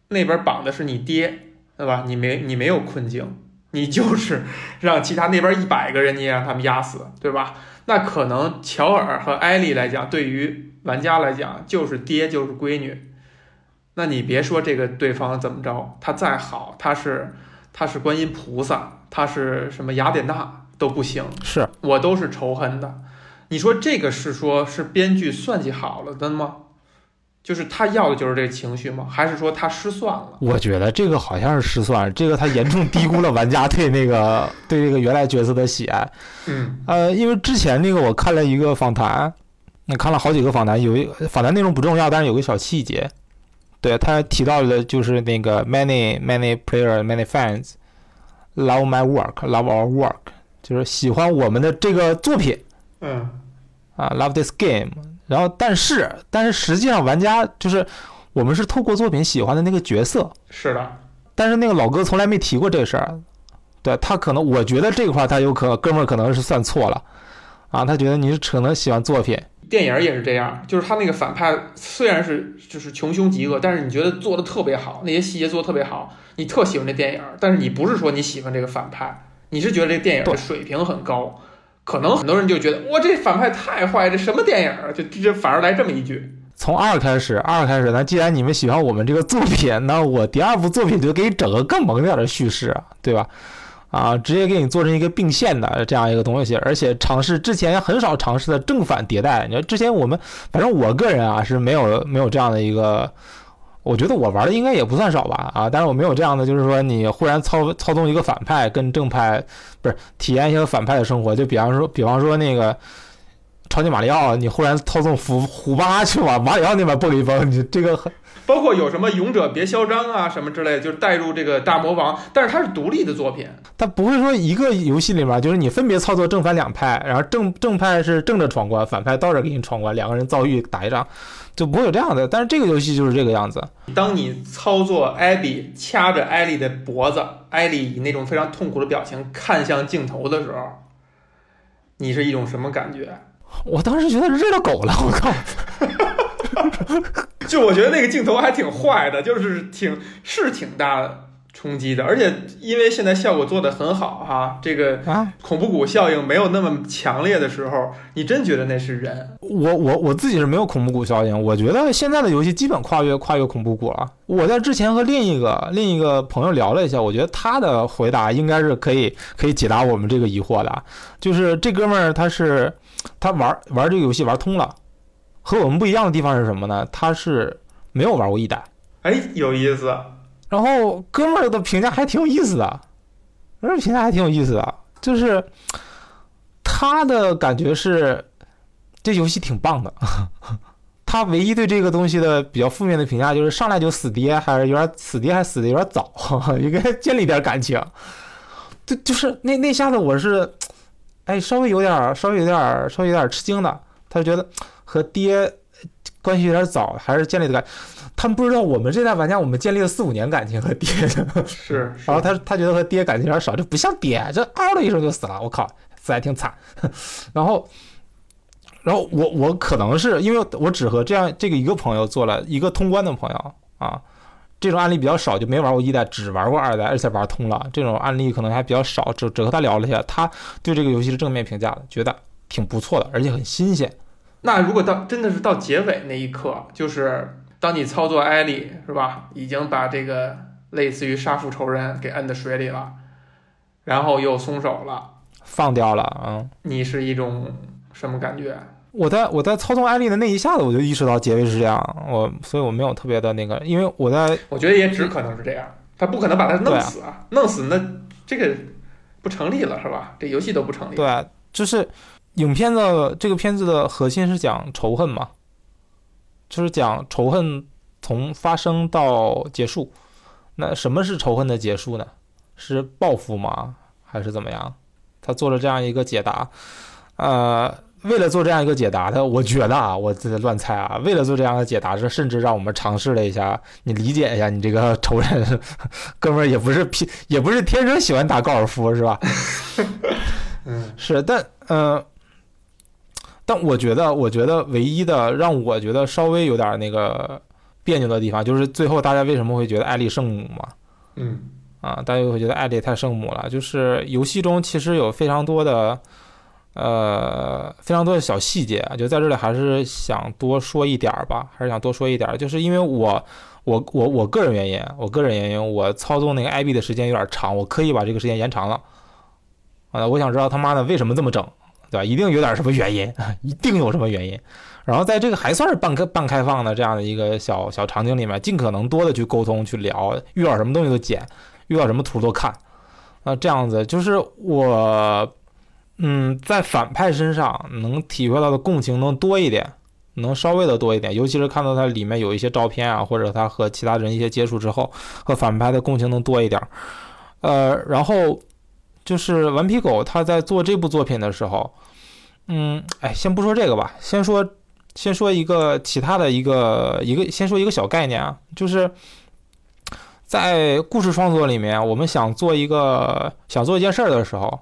那边绑的是你爹，对吧？你没你没有困境。你就是 让其他那边一百个人，你也让他们压死，对吧？那可能乔尔和艾丽来讲，对于玩家来讲，就是爹就是闺女。那你别说这个对方怎么着，他再好，他是他是观音菩萨，他是什么雅典娜都不行，是我都是仇恨的。你说这个是说是编剧算计好了的吗？就是他要的就是这情绪吗？还是说他失算了？我觉得这个好像是失算，这个他严重低估了玩家对那个 对这个原来角色的喜爱。嗯，呃，因为之前那个我看了一个访谈，那看了好几个访谈，有一访谈内容不重要，但是有个小细节，对他提到的就是那个 many many player many fans love my work love our work，就是喜欢我们的这个作品。嗯，啊，love this game。然后，但是，但是实际上，玩家就是我们是透过作品喜欢的那个角色。是的。但是那个老哥从来没提过这事儿，对他可能，我觉得这块他有可哥们儿可能是算错了，啊，他觉得你是可能喜欢作品。电影也是这样，就是他那个反派虽然是就是穷凶极恶，但是你觉得做的特别好，那些细节做的特别好，你特喜欢这电影。但是你不是说你喜欢这个反派，你是觉得这电影的水平很高。可能很多人就觉得哇这反派太坏，这什么电影啊？就这反而来这么一句。从二开始，二开始，那既然你们喜欢我们这个作品，那我第二部作品就给你整个更猛点的叙事，对吧？啊，直接给你做成一个并线的这样一个东西，而且尝试之前很少尝试的正反迭代。你说之前我们，反正我个人啊是没有没有这样的一个我觉得我玩的应该也不算少吧，啊，但是我没有这样的，就是说你忽然操操纵一个反派跟正派，不是体验一下反派的生活，就比方说，比方说那个超级马里奥，你忽然操纵虎虎巴去往 马里奥那边蹦一蹦，你这个很。包括有什么勇者别嚣张啊什么之类，就是带入这个大魔王，但是它是独立的作品，它不会说一个游戏里面就是你分别操作正反两派，然后正正派是正着闯关，反派倒着给你闯关，两个人遭遇打一仗，就不会有这样的。但是这个游戏就是这个样子。当你操作艾比掐着艾莉的脖子，艾莉以那种非常痛苦的表情看向镜头的时候，你是一种什么感觉？我当时觉得热了狗了，我靠！就我觉得那个镜头还挺坏的，就是挺是挺大冲击的，而且因为现在效果做得很好哈，这个啊恐怖谷效应没有那么强烈的时候，你真觉得那是人？我我我自己是没有恐怖谷效应，我觉得现在的游戏基本跨越跨越恐怖谷了。我在之前和另一个另一个朋友聊了一下，我觉得他的回答应该是可以可以解答我们这个疑惑的，就是这哥们儿他是他玩玩这个游戏玩通了。和我们不一样的地方是什么呢？他是没有玩过一代，哎，有意思。然后哥们儿的评价还挺有意思的，哥们儿评价还挺有意思的，就是他的感觉是这游戏挺棒的。他唯一对这个东西的比较负面的评价就是上来就死爹，还是有点死爹，还死的有点早，应该建立点感情。就就是那那下子我是，哎，稍微有点，稍微有点，稍微有点吃惊的。他就觉得。和爹关系有点早，还是建立的感。他们不知道我们这代玩家，我们建立了四五年感情和爹的。是，然后他他觉得和爹感情有点少，这不像爹，这嗷的一声就死了。我靠，死还挺惨。然后，然后我我可能是因为我只和这样这个一个朋友做了一个通关的朋友啊，这种案例比较少，就没玩过一代，只玩过二代，而且玩通了。这种案例可能还比较少，只只和他聊了一下，他对这个游戏是正面评价的，觉得挺不错的，而且很新鲜。那如果到真的是到结尾那一刻，就是当你操作艾莉是吧，已经把这个类似于杀父仇人给摁在水里了，然后又松手了，放掉了，嗯，你是一种什么感觉？我在我在操纵艾丽的那一下子，我就意识到结尾是这样，我所以我没有特别的那个，因为我在我觉得也只可能是这样，他不可能把他弄死啊，弄死那这个不成立了是吧？这游戏都不成立。对，就是。影片的这个片子的核心是讲仇恨嘛，就是讲仇恨从发生到结束。那什么是仇恨的结束呢？是报复吗？还是怎么样？他做了这样一个解答。呃，为了做这样一个解答，他我觉得啊，我这乱猜啊。为了做这样的解答，是甚至让我们尝试了一下，你理解一下，你这个仇人哥们儿也不是偏，也不是天生喜欢打高尔夫，是吧？嗯，是，但嗯。但我觉得，我觉得唯一的让我觉得稍微有点那个别扭的地方，就是最后大家为什么会觉得艾丽圣母嘛？嗯，啊，大家会觉得艾丽太圣母了。就是游戏中其实有非常多的，呃，非常多的小细节，就在这里还是想多说一点儿吧，还是想多说一点儿，就是因为我，我，我，我个人原因，我个人原因，我操纵那个艾比的时间有点长，我刻意把这个时间延长了。啊，我想知道他妈的为什么这么整。对吧？一定有点什么原因，一定有什么原因。然后在这个还算是半开半开放的这样的一个小小场景里面，尽可能多的去沟通、去聊，遇到什么东西都捡，遇到什么图都看。啊，这样子就是我，嗯，在反派身上能体会到的共情能多一点，能稍微的多一点。尤其是看到他里面有一些照片啊，或者他和其他人一些接触之后，和反派的共情能多一点。呃，然后。就是顽皮狗，他在做这部作品的时候，嗯，哎，先不说这个吧，先说，先说一个其他的一个一个，先说一个小概念啊，就是在故事创作里面，我们想做一个想做一件事儿的时候，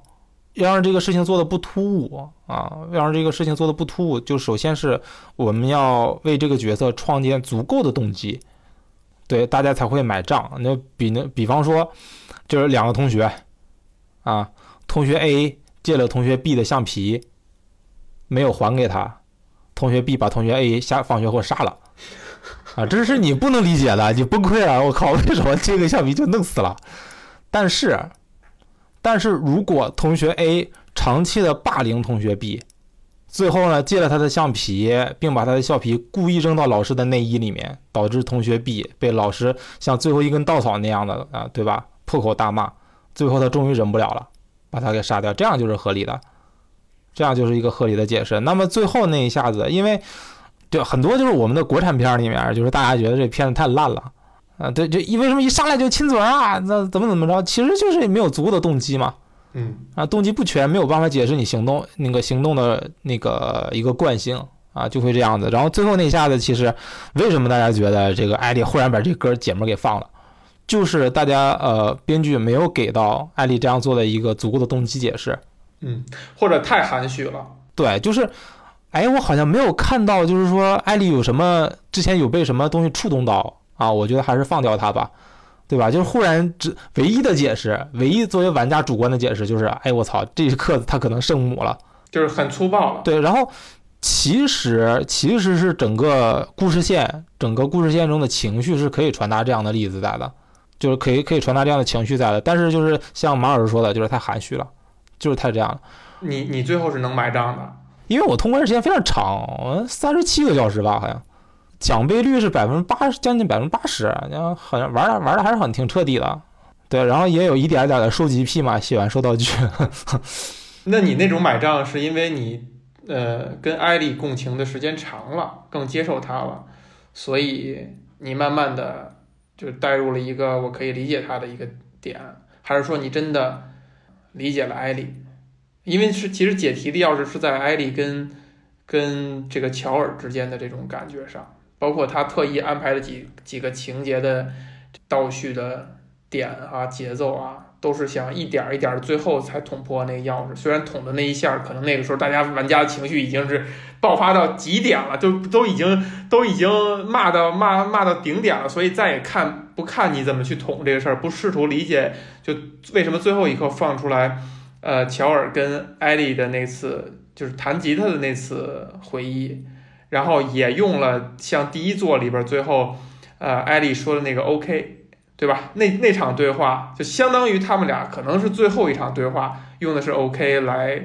要让这个事情做的不突兀啊，要让这个事情做的不突兀，就首先是我们要为这个角色创建足够的动机，对，大家才会买账。那比那比方说，就是两个同学。啊，同学 A 借了同学 B 的橡皮，没有还给他，同学 B 把同学 A 下放学后杀了，啊，这是你不能理解的，你崩溃了，我靠，为什么借个橡皮就弄死了？但是，但是如果同学 A 长期的霸凌同学 B，最后呢，借了他的橡皮，并把他的橡皮故意扔到老师的内衣里面，导致同学 B 被老师像最后一根稻草那样的啊，对吧？破口大骂。最后他终于忍不了了，把他给杀掉，这样就是合理的，这样就是一个合理的解释。那么最后那一下子，因为对很多就是我们的国产片里面，就是大家觉得这片子太烂了啊，对，就为什么一上来就亲嘴啊？那怎么怎么着？其实就是没有足够的动机嘛。嗯啊，动机不全，没有办法解释你行动那个行动的那个一个惯性啊，就会这样子。然后最后那一下子，其实为什么大家觉得这个艾丽忽然把这哥姐们给放了，就是大家呃编剧没有给到艾丽这样做的一个足够的动机解释。嗯，或者太含蓄了。对，就是哎，我好像没有看到，就是说艾丽有什么之前有被什么东西触动到啊？我觉得还是放掉她吧。对吧？就是忽然只唯一的解释，唯一作为玩家主观的解释就是，哎，我操，这一刻他可能圣母了，就是很粗暴了。对，然后其实其实是整个故事线，整个故事线中的情绪是可以传达这样的例子在的，就是可以可以传达这样的情绪在的。但是就是像马老师说的，就是太含蓄了，就是太这样了。你你最后是能买账的，因为我通关时间非常长，三十七个小时吧，好像。奖杯率是百分之八十，将近百分之八十，然后好像玩的玩的还是很挺彻底的，对，然后也有一点点的收集癖嘛，喜欢收道具。那你那种买账是因为你呃跟艾丽共情的时间长了，更接受她了，所以你慢慢的就带入了一个我可以理解他的一个点，还是说你真的理解了艾莉？因为是其实解题的钥匙是在艾莉跟跟这个乔尔之间的这种感觉上。包括他特意安排了几几个情节的倒叙的点啊，节奏啊，都是想一点一点，最后才捅破那个钥匙。虽然捅的那一下，可能那个时候大家玩家的情绪已经是爆发到极点了，就都已经都已经骂到骂骂到顶点了，所以再也看不看你怎么去捅这个事儿，不试图理解，就为什么最后一刻放出来，呃，乔尔跟艾丽的那次就是弹吉他的那次回忆。然后也用了像第一座里边最后，呃，艾丽说的那个 OK，对吧？那那场对话就相当于他们俩可能是最后一场对话，用的是 OK 来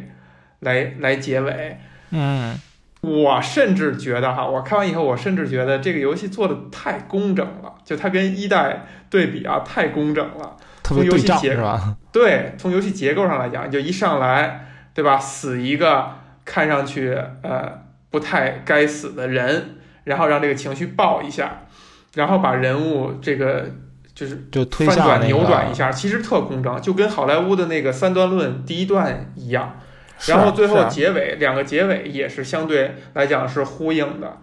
来来结尾。嗯，我甚至觉得哈，我看完以后，我甚至觉得这个游戏做的太工整了，就它跟一代对比啊，太工整了。特别对仗是吧？对，从游戏结构上来讲，就一上来，对吧？死一个，看上去呃。不太该死的人，然后让这个情绪爆一下，然后把人物这个就是就推翻转扭转一下，其实特工整，就跟好莱坞的那个三段论第一段一样。然后最后结尾两个结尾也是相对来讲是呼应的，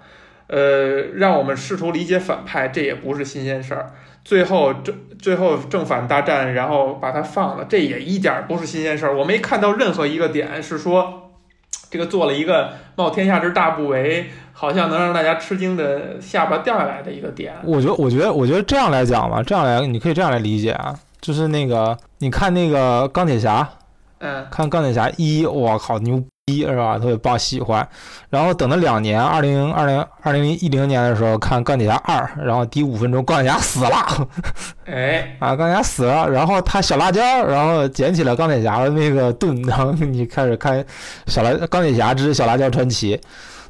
呃，让我们试图理解反派，这也不是新鲜事儿。最后正最后正反大战，然后把它放了，这也一点不是新鲜事儿。我没看到任何一个点是说。这个做了一个冒天下之大不韪，好像能让大家吃惊的下巴掉下来的一个点。我觉得，我觉得，我觉得这样来讲吧，这样来，你可以这样来理解啊，就是那个，你看那个钢铁侠，嗯，看钢铁侠一，我靠，牛。一是吧，特别棒，喜欢。然后等了两年，二零二零二零一零年的时候看钢铁侠二，然后第五分钟钢铁侠死了，哎，啊，钢铁侠死了，然后他小辣椒，然后捡起了钢铁侠的那个盾，然后你开始看小辣钢铁侠之小辣椒传奇，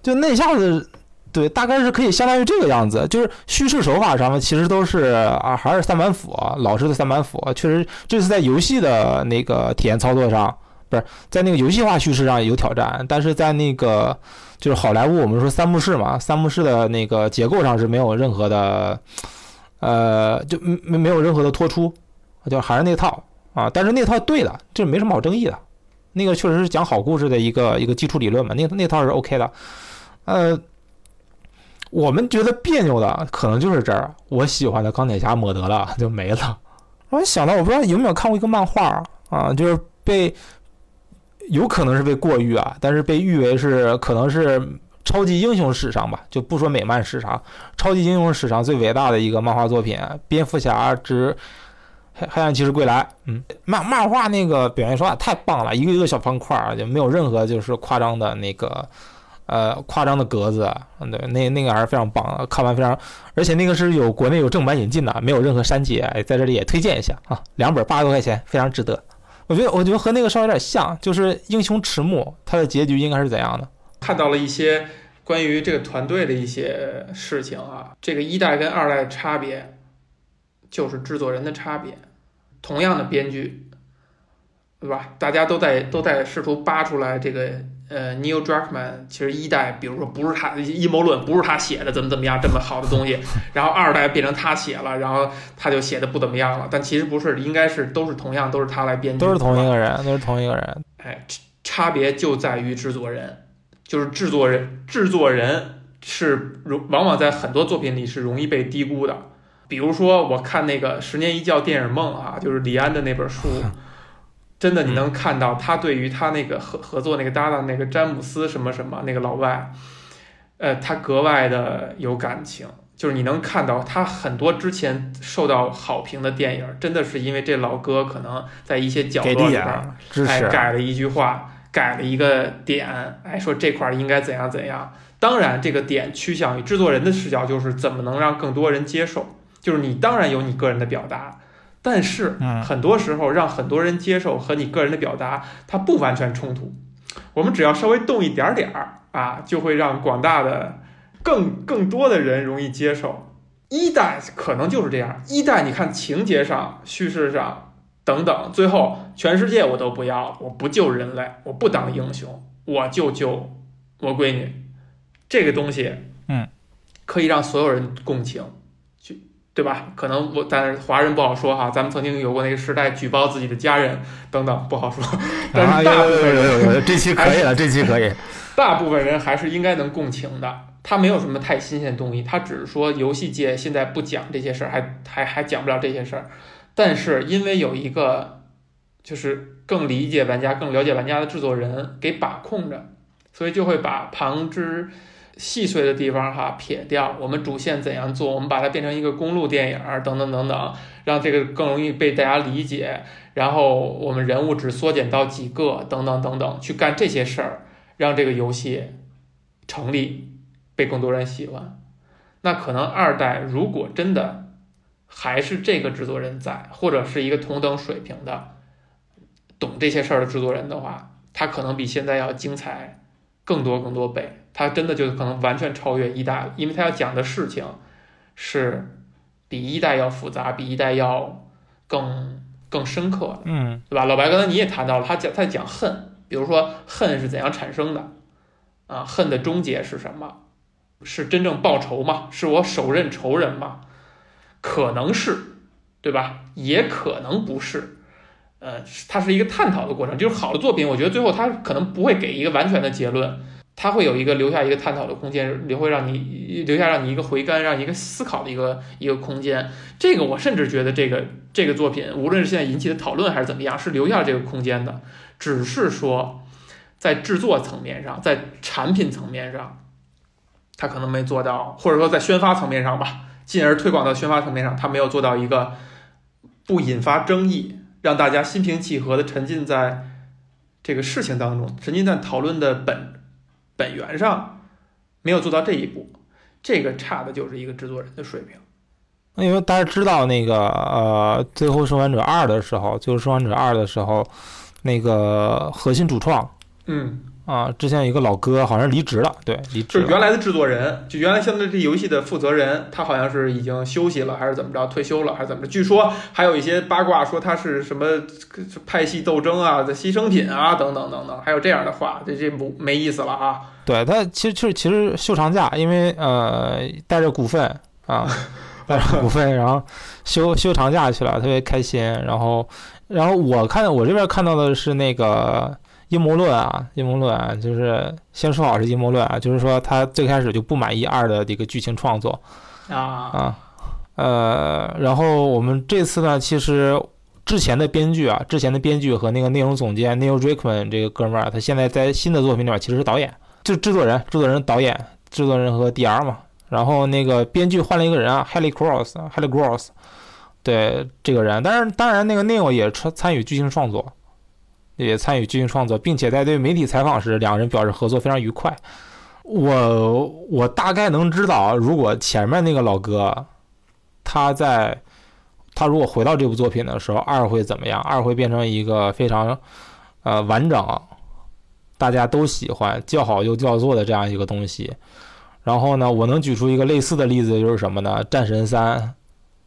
就那一下子，对，大概是可以相当于这个样子，就是叙事手法上面其实都是啊，还是三板斧，老式的三板斧，确实这次在游戏的那个体验操作上。不是在那个游戏化叙事上有挑战，但是在那个就是好莱坞，我们说三幕式嘛，三幕式的那个结构上是没有任何的，呃，就没没有任何的脱出，就还是那套啊。但是那套对的，这没什么好争议的。那个确实是讲好故事的一个一个基础理论嘛，那那套是 OK 的。呃，我们觉得别扭的可能就是这儿，我喜欢的钢铁侠抹得了就没了。我想到，我不知道有没有看过一个漫画啊，就是被。有可能是被过誉啊，但是被誉为是可能是超级英雄史上吧，就不说美漫史上，超级英雄史上最伟大的一个漫画作品《蝙蝠侠之黑黑暗骑士归来》。嗯，漫漫画那个表现手法太棒了，一个一个小方块儿就没有任何就是夸张的那个呃夸张的格子，嗯，对，那那个还是非常棒的，看完非常，而且那个是有国内有正版引进的，没有任何删节，在这里也推荐一下啊，两本八十多块钱，非常值得。我觉得，我觉得和那个稍微有点像，就是英雄迟暮，它的结局应该是怎样的？看到了一些关于这个团队的一些事情啊。这个一代跟二代的差别，就是制作人的差别。同样的编剧，对吧？大家都在都在试图扒出来这个呃，Neil Druckmann 其实一代，比如说不是他阴谋论，不是他写的，怎么怎么样这么好的东西，然后二代变成他写了，然后他就写的不怎么样了。但其实不是，应该是都是同样，都是他来编剧，都是同一个人，都是同一个人。哎，差别就在于制作人，就是制作人，制作人是容往往在很多作品里是容易被低估的。比如说，我看那个《十年一觉电影梦》啊，就是李安的那本书，真的你能看到他对于他那个合合作那个搭档那个詹姆斯什么什么那个老外，呃，他格外的有感情。就是你能看到他很多之前受到好评的电影，真的是因为这老哥可能在一些角落里边，哎，改了一句话，改了一个点，哎，说这块应该怎样怎样。当然，这个点趋向于制作人的视角，就是怎么能让更多人接受。就是你当然有你个人的表达，但是很多时候让很多人接受和你个人的表达它不完全冲突。我们只要稍微动一点点儿啊，就会让广大的更更多的人容易接受。一代可能就是这样，一代你看情节上、叙事上等等，最后全世界我都不要，我不救人类，我不当英雄，我就救我闺女。这个东西，嗯，可以让所有人共情。对吧？可能我，但是华人不好说哈。咱们曾经有过那个时代举报自己的家人等等，不好说。但是大部分人有有，这期可以了，这期可以。大部分人还是应该能共情的。他没有什么太新鲜的东西，他只是说游戏界现在不讲这些事儿，还还还讲不了这些事儿。但是因为有一个，就是更理解玩家、更了解玩家的制作人给把控着，所以就会把旁支。细碎的地方哈撇掉，我们主线怎样做？我们把它变成一个公路电影等等等等，让这个更容易被大家理解。然后我们人物只缩减到几个等等等等，去干这些事儿，让这个游戏成立，被更多人喜欢。那可能二代如果真的还是这个制作人在，或者是一个同等水平的懂这些事儿的制作人的话，他可能比现在要精彩更多更多倍。它真的就可能完全超越一代了，因为它要讲的事情是比一代要复杂，比一代要更更深刻，嗯，对吧？老白刚才你也谈到了，他讲他讲恨，比如说恨是怎样产生的啊？恨的终结是什么？是真正报仇吗？是我手刃仇人吗？可能是，对吧？也可能不是，呃，它是一个探讨的过程。就是好的作品，我觉得最后它可能不会给一个完全的结论。它会有一个留下一个探讨的空间，留会让你留下让你一个回甘，让一个思考的一个一个空间。这个我甚至觉得这个这个作品，无论是现在引起的讨论还是怎么样，是留下这个空间的。只是说，在制作层面上，在产品层面上，它可能没做到，或者说在宣发层面上吧，进而推广到宣发层面上，它没有做到一个不引发争议，让大家心平气和的沉浸在这个事情当中，沉浸在讨论的本。本源上没有做到这一步，这个差的就是一个制作人的水平。因为大家知道那个呃，最后生还者二的时候，就是生还者二的时候，那个核心主创，嗯。啊，之前有一个老哥好像离职了，对，离职。就是原来的制作人，就原来现在这游戏的负责人，他好像是已经休息了，还是怎么着，退休了，还是怎么着？据说还有一些八卦说他是什么派系斗争啊的牺牲品啊，等等等等，还有这样的话，这这不没意思了啊。对他其实就是其实休长假，因为呃带着股份啊，带着股份，然后休休长假去了，特别开心。然后然后我看我这边看到的是那个。阴谋论啊，阴谋论啊，就是先说好是阴谋论啊，就是说他最开始就不满意二的这个剧情创作啊啊，呃，然后我们这次呢，其实之前的编剧啊，之前的编剧和那个内容总监 Neil Druckmann 这个哥们儿，他现在在新的作品里面其实是导演，就制作人、制作人、导演、制作人和 DR 嘛。然后那个编剧换了一个人啊，Haley Cross，Haley Cross，对这个人，但是当然那个 Neil 也参参与剧情创作。也参与剧情创作，并且在对媒体采访时，两个人表示合作非常愉快。我我大概能知道，如果前面那个老哥他在他如果回到这部作品的时候，二会怎么样？二会变成一个非常呃完整，大家都喜欢、叫好又叫座的这样一个东西。然后呢，我能举出一个类似的例子，就是什么呢？战神三，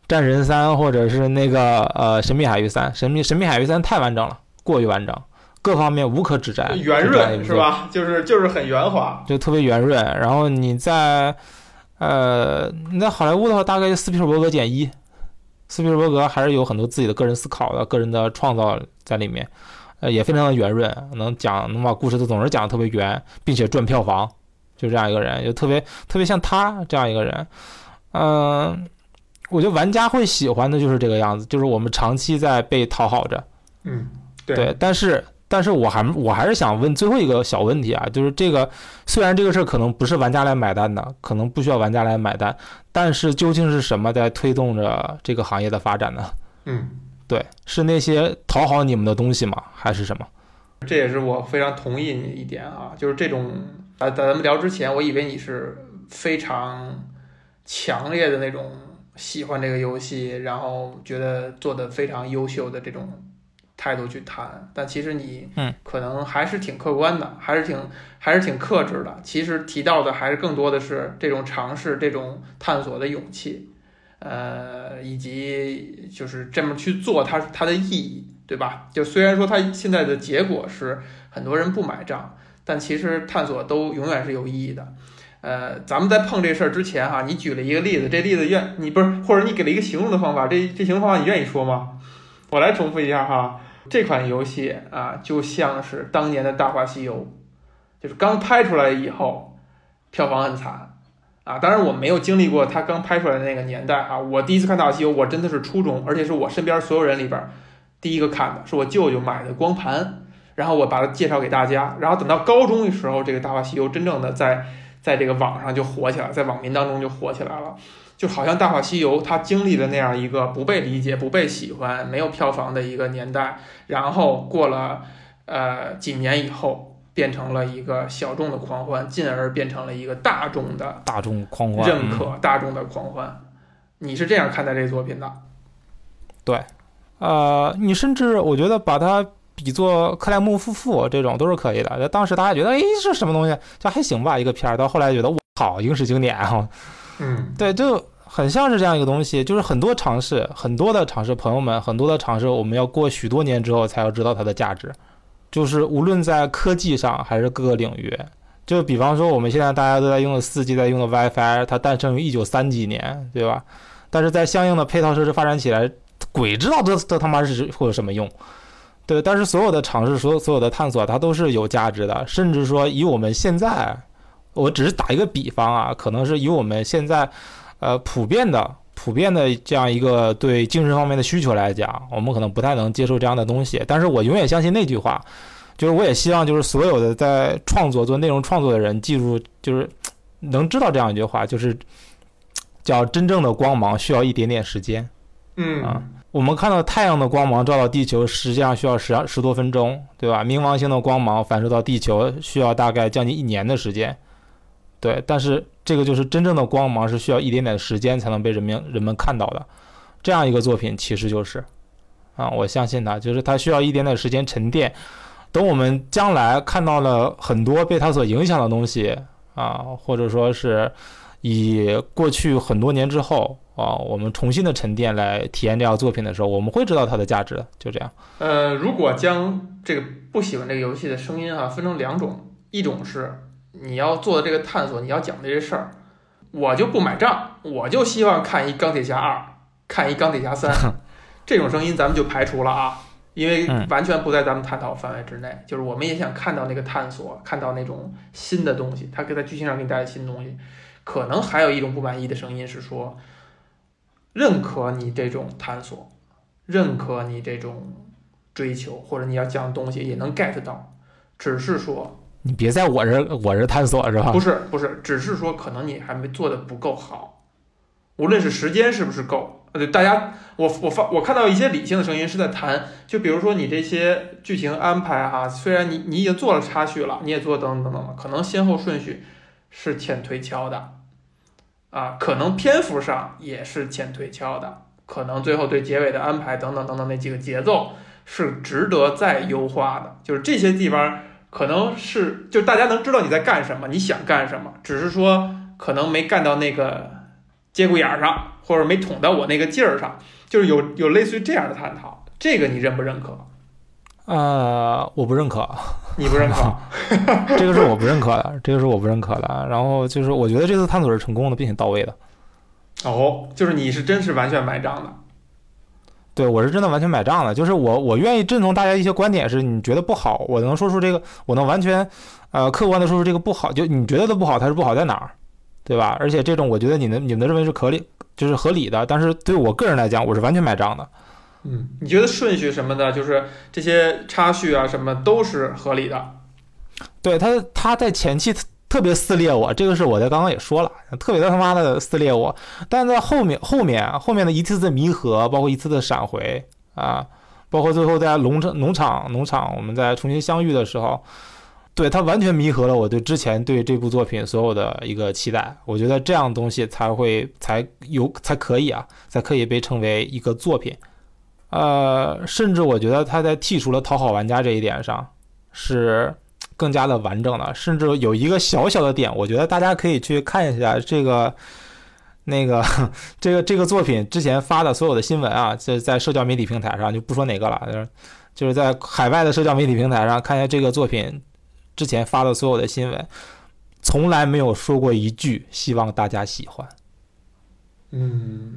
战神三，或者是那个呃神秘海域三，神秘神秘海域三太完整了，过于完整，各方面无可指摘，圆润是吧？就是就是很圆滑，就特别圆润。然后你在呃你在好莱坞的话，大概就斯皮尔伯格减一，斯皮尔伯格还是有很多自己的个人思考的、个人的创造在里面，呃也非常的圆润，能讲能把故事都总是讲的特别圆，并且赚票房。就这样一个人，就特别特别像他这样一个人，嗯，我觉得玩家会喜欢的就是这个样子，就是我们长期在被讨好着，嗯，对。但是，但是我还我还是想问最后一个小问题啊，就是这个虽然这个事儿可能不是玩家来买单的，可能不需要玩家来买单，但是究竟是什么在推动着这个行业的发展呢？嗯，对，是那些讨好你们的东西吗？还是什么？这也是我非常同意你一点啊，就是这种。啊，在咱们聊之前，我以为你是非常强烈的那种喜欢这个游戏，然后觉得做的非常优秀的这种态度去谈，但其实你嗯，可能还是挺客观的，还是挺还是挺克制的。其实提到的还是更多的是这种尝试、这种探索的勇气，呃，以及就是这么去做它它的意义，对吧？就虽然说它现在的结果是很多人不买账。但其实探索都永远是有意义的，呃，咱们在碰这事儿之前哈，你举了一个例子，这例子愿你不是，或者你给了一个形容的方法，这这形容方法你愿意说吗？我来重复一下哈，这款游戏啊，就像是当年的大话西游，就是刚拍出来以后，票房很惨啊，当然我没有经历过它刚拍出来的那个年代啊，我第一次看大话西游，我真的是初中，而且是我身边所有人里边第一个看的，是我舅舅买的光盘。然后我把它介绍给大家，然后等到高中的时候，这个《大话西游》真正的在在这个网上就火起来，在网民当中就火起来了，就好像《大话西游》它经历了那样一个不被理解、不被喜欢、没有票房的一个年代，然后过了呃几年以后，变成了一个小众的狂欢，进而变成了一个大众的大众狂欢认可、大众的狂欢。你是这样看待这个作品的？对，呃，你甚至我觉得把它。比作克莱姆夫妇这种都是可以的。当时大家觉得，哎，这什么东西？就还行吧，一个片儿。到后来觉得，我靠，影视经典啊！嗯，对，就很像是这样一个东西。就是很多尝试，很多的尝试，朋友们，很多的尝试，我们要过许多年之后才要知道它的价值。就是无论在科技上还是各个领域，就比方说我们现在大家都在用的四 G，在用的 WiFi，它诞生于一九三几年，对吧？但是在相应的配套设施发展起来，鬼知道这这他妈是会有什么用？对，但是所有的尝试，所有所有的探索，它都是有价值的。甚至说，以我们现在，我只是打一个比方啊，可能是以我们现在，呃，普遍的、普遍的这样一个对精神方面的需求来讲，我们可能不太能接受这样的东西。但是我永远相信那句话，就是我也希望，就是所有的在创作做内容创作的人，记住，就是能知道这样一句话，就是叫真正的光芒需要一点点时间。嗯啊。我们看到太阳的光芒照到地球，实际上需要十十多分钟，对吧？冥王星的光芒反射到地球需要大概将近一年的时间，对。但是这个就是真正的光芒是需要一点点时间才能被人们人们看到的，这样一个作品其实就是，啊，我相信它，就是它需要一点点时间沉淀。等我们将来看到了很多被它所影响的东西啊，或者说是以过去很多年之后。啊，我们重新的沉淀来体验这样作品的时候，我们会知道它的价值。就这样。呃，如果将这个不喜欢这个游戏的声音啊分成两种，一种是你要做的这个探索，你要讲的这事儿，我就不买账，我就希望看一钢铁侠二，看一钢铁侠三，这种声音咱们就排除了啊，因为完全不在咱们探讨范围之内。就是我们也想看到那个探索，看到那种新的东西，它可以在剧情上给你带来新东西。可能还有一种不满意的声音是说。认可你这种探索，认可你这种追求，或者你要讲的东西也能 get 到，只是说你别在我这我这探索是吧？不是不是，只是说可能你还没做的不够好，无论是时间是不是够，呃，大家我我发我看到一些理性的声音是在谈，就比如说你这些剧情安排哈，虽然你你已经做了插叙了，你也做等等等等，可能先后顺序是欠推敲的。啊，可能篇幅上也是欠推敲的，可能最后对结尾的安排等等等等那几个节奏是值得再优化的，就是这些地方可能是就大家能知道你在干什么，你想干什么，只是说可能没干到那个节骨眼儿上，或者没捅到我那个劲儿上，就是有有类似于这样的探讨，这个你认不认可？呃，我不认可，你不认可，这个是我不认可的，这个是我不认可的。然后就是我觉得这次探索是成功的，并且到位的。哦，就是你是真是完全买账的。对，我是真的完全买账的，就是我我愿意认同大家一些观点，是你觉得不好，我能说出这个，我能完全，呃，客观的说出这个不好，就你觉得的不好，它是不好在哪儿，对吧？而且这种我觉得你们你们认为是合理，就是合理的，但是对我个人来讲，我是完全买账的。嗯，你觉得顺序什么的，就是这些插叙啊什么都是合理的。对他他在前期。特别撕裂我，这个是我在刚刚也说了，特别的他妈的撕裂我。但在后面后面后面的一次次弥合，包括一次次闪回啊，包括最后在农场农场农场我们在重新相遇的时候，对他完全弥合了我对之前对这部作品所有的一个期待。我觉得这样东西才会才有才可以啊，才可以被称为一个作品。呃，甚至我觉得他在剔除了讨好玩家这一点上是。更加的完整了，甚至有一个小小的点，我觉得大家可以去看一下这个，那个，这个这个作品之前发的所有的新闻啊，在在社交媒体平台上就不说哪个了，就是就是在海外的社交媒体平台上看一下这个作品之前发的所有的新闻，从来没有说过一句希望大家喜欢，嗯，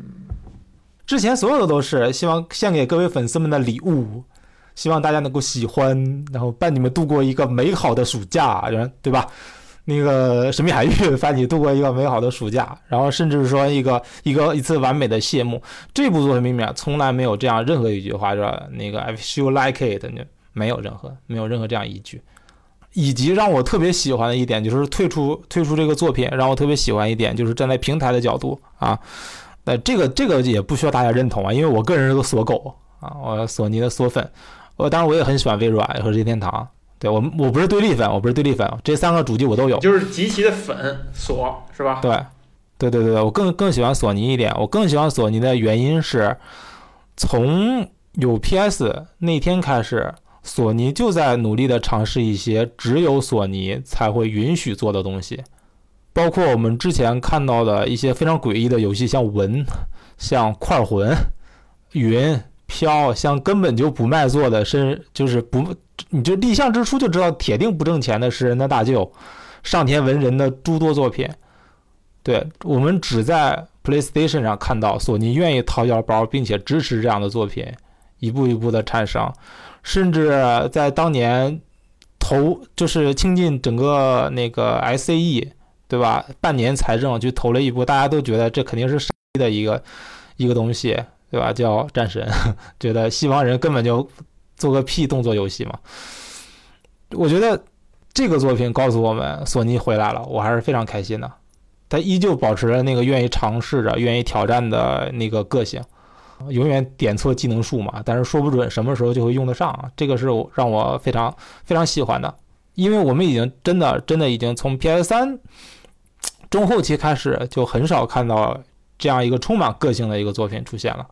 之前所有的都是希望献给各位粉丝们的礼物。希望大家能够喜欢，然后伴你们度过一个美好的暑假，人对吧？那个神秘海域伴你度过一个美好的暑假，然后甚至说一个一个一次完美的谢幕。这部作品里面从来没有这样任何一句话，是吧？那个 I feel like it，没有任何没有任何这样一句。以及让我特别喜欢的一点就是退出退出这个作品，让我特别喜欢一点就是站在平台的角度啊，那这个这个也不需要大家认同啊，因为我个人是个锁狗啊，我索尼的锁粉。我当然我也很喜欢微软和任天堂，对我我不是对立粉，我不是对立粉，这三个主机我都有，就是极其的粉索是吧？对，对对对对，我更更喜欢索尼一点，我更喜欢索尼的原因是，从有 PS 那天开始，索尼就在努力的尝试一些只有索尼才会允许做的东西，包括我们之前看到的一些非常诡异的游戏，像文，像块魂，云。飘像根本就不卖座的，是就是不，你就立项之初就知道铁定不挣钱的《食人的大舅》，上田文人的诸多作品，对我们只在 PlayStation 上看到索尼愿意掏腰包并且支持这样的作品，一步一步的产生，甚至在当年投就是倾尽整个那个 SCE 对吧？半年财政去投了一部，大家都觉得这肯定是傻逼的一个一个东西。对吧？叫战神，觉得西方人根本就做个屁动作游戏嘛。我觉得这个作品告诉我们，索尼回来了，我还是非常开心的。他依旧保持着那个愿意尝试着、愿意挑战的那个个性，永远点错技能树嘛，但是说不准什么时候就会用得上。啊这个是我让我非常非常喜欢的，因为我们已经真的真的已经从 PS 三中后期开始，就很少看到这样一个充满个性的一个作品出现了。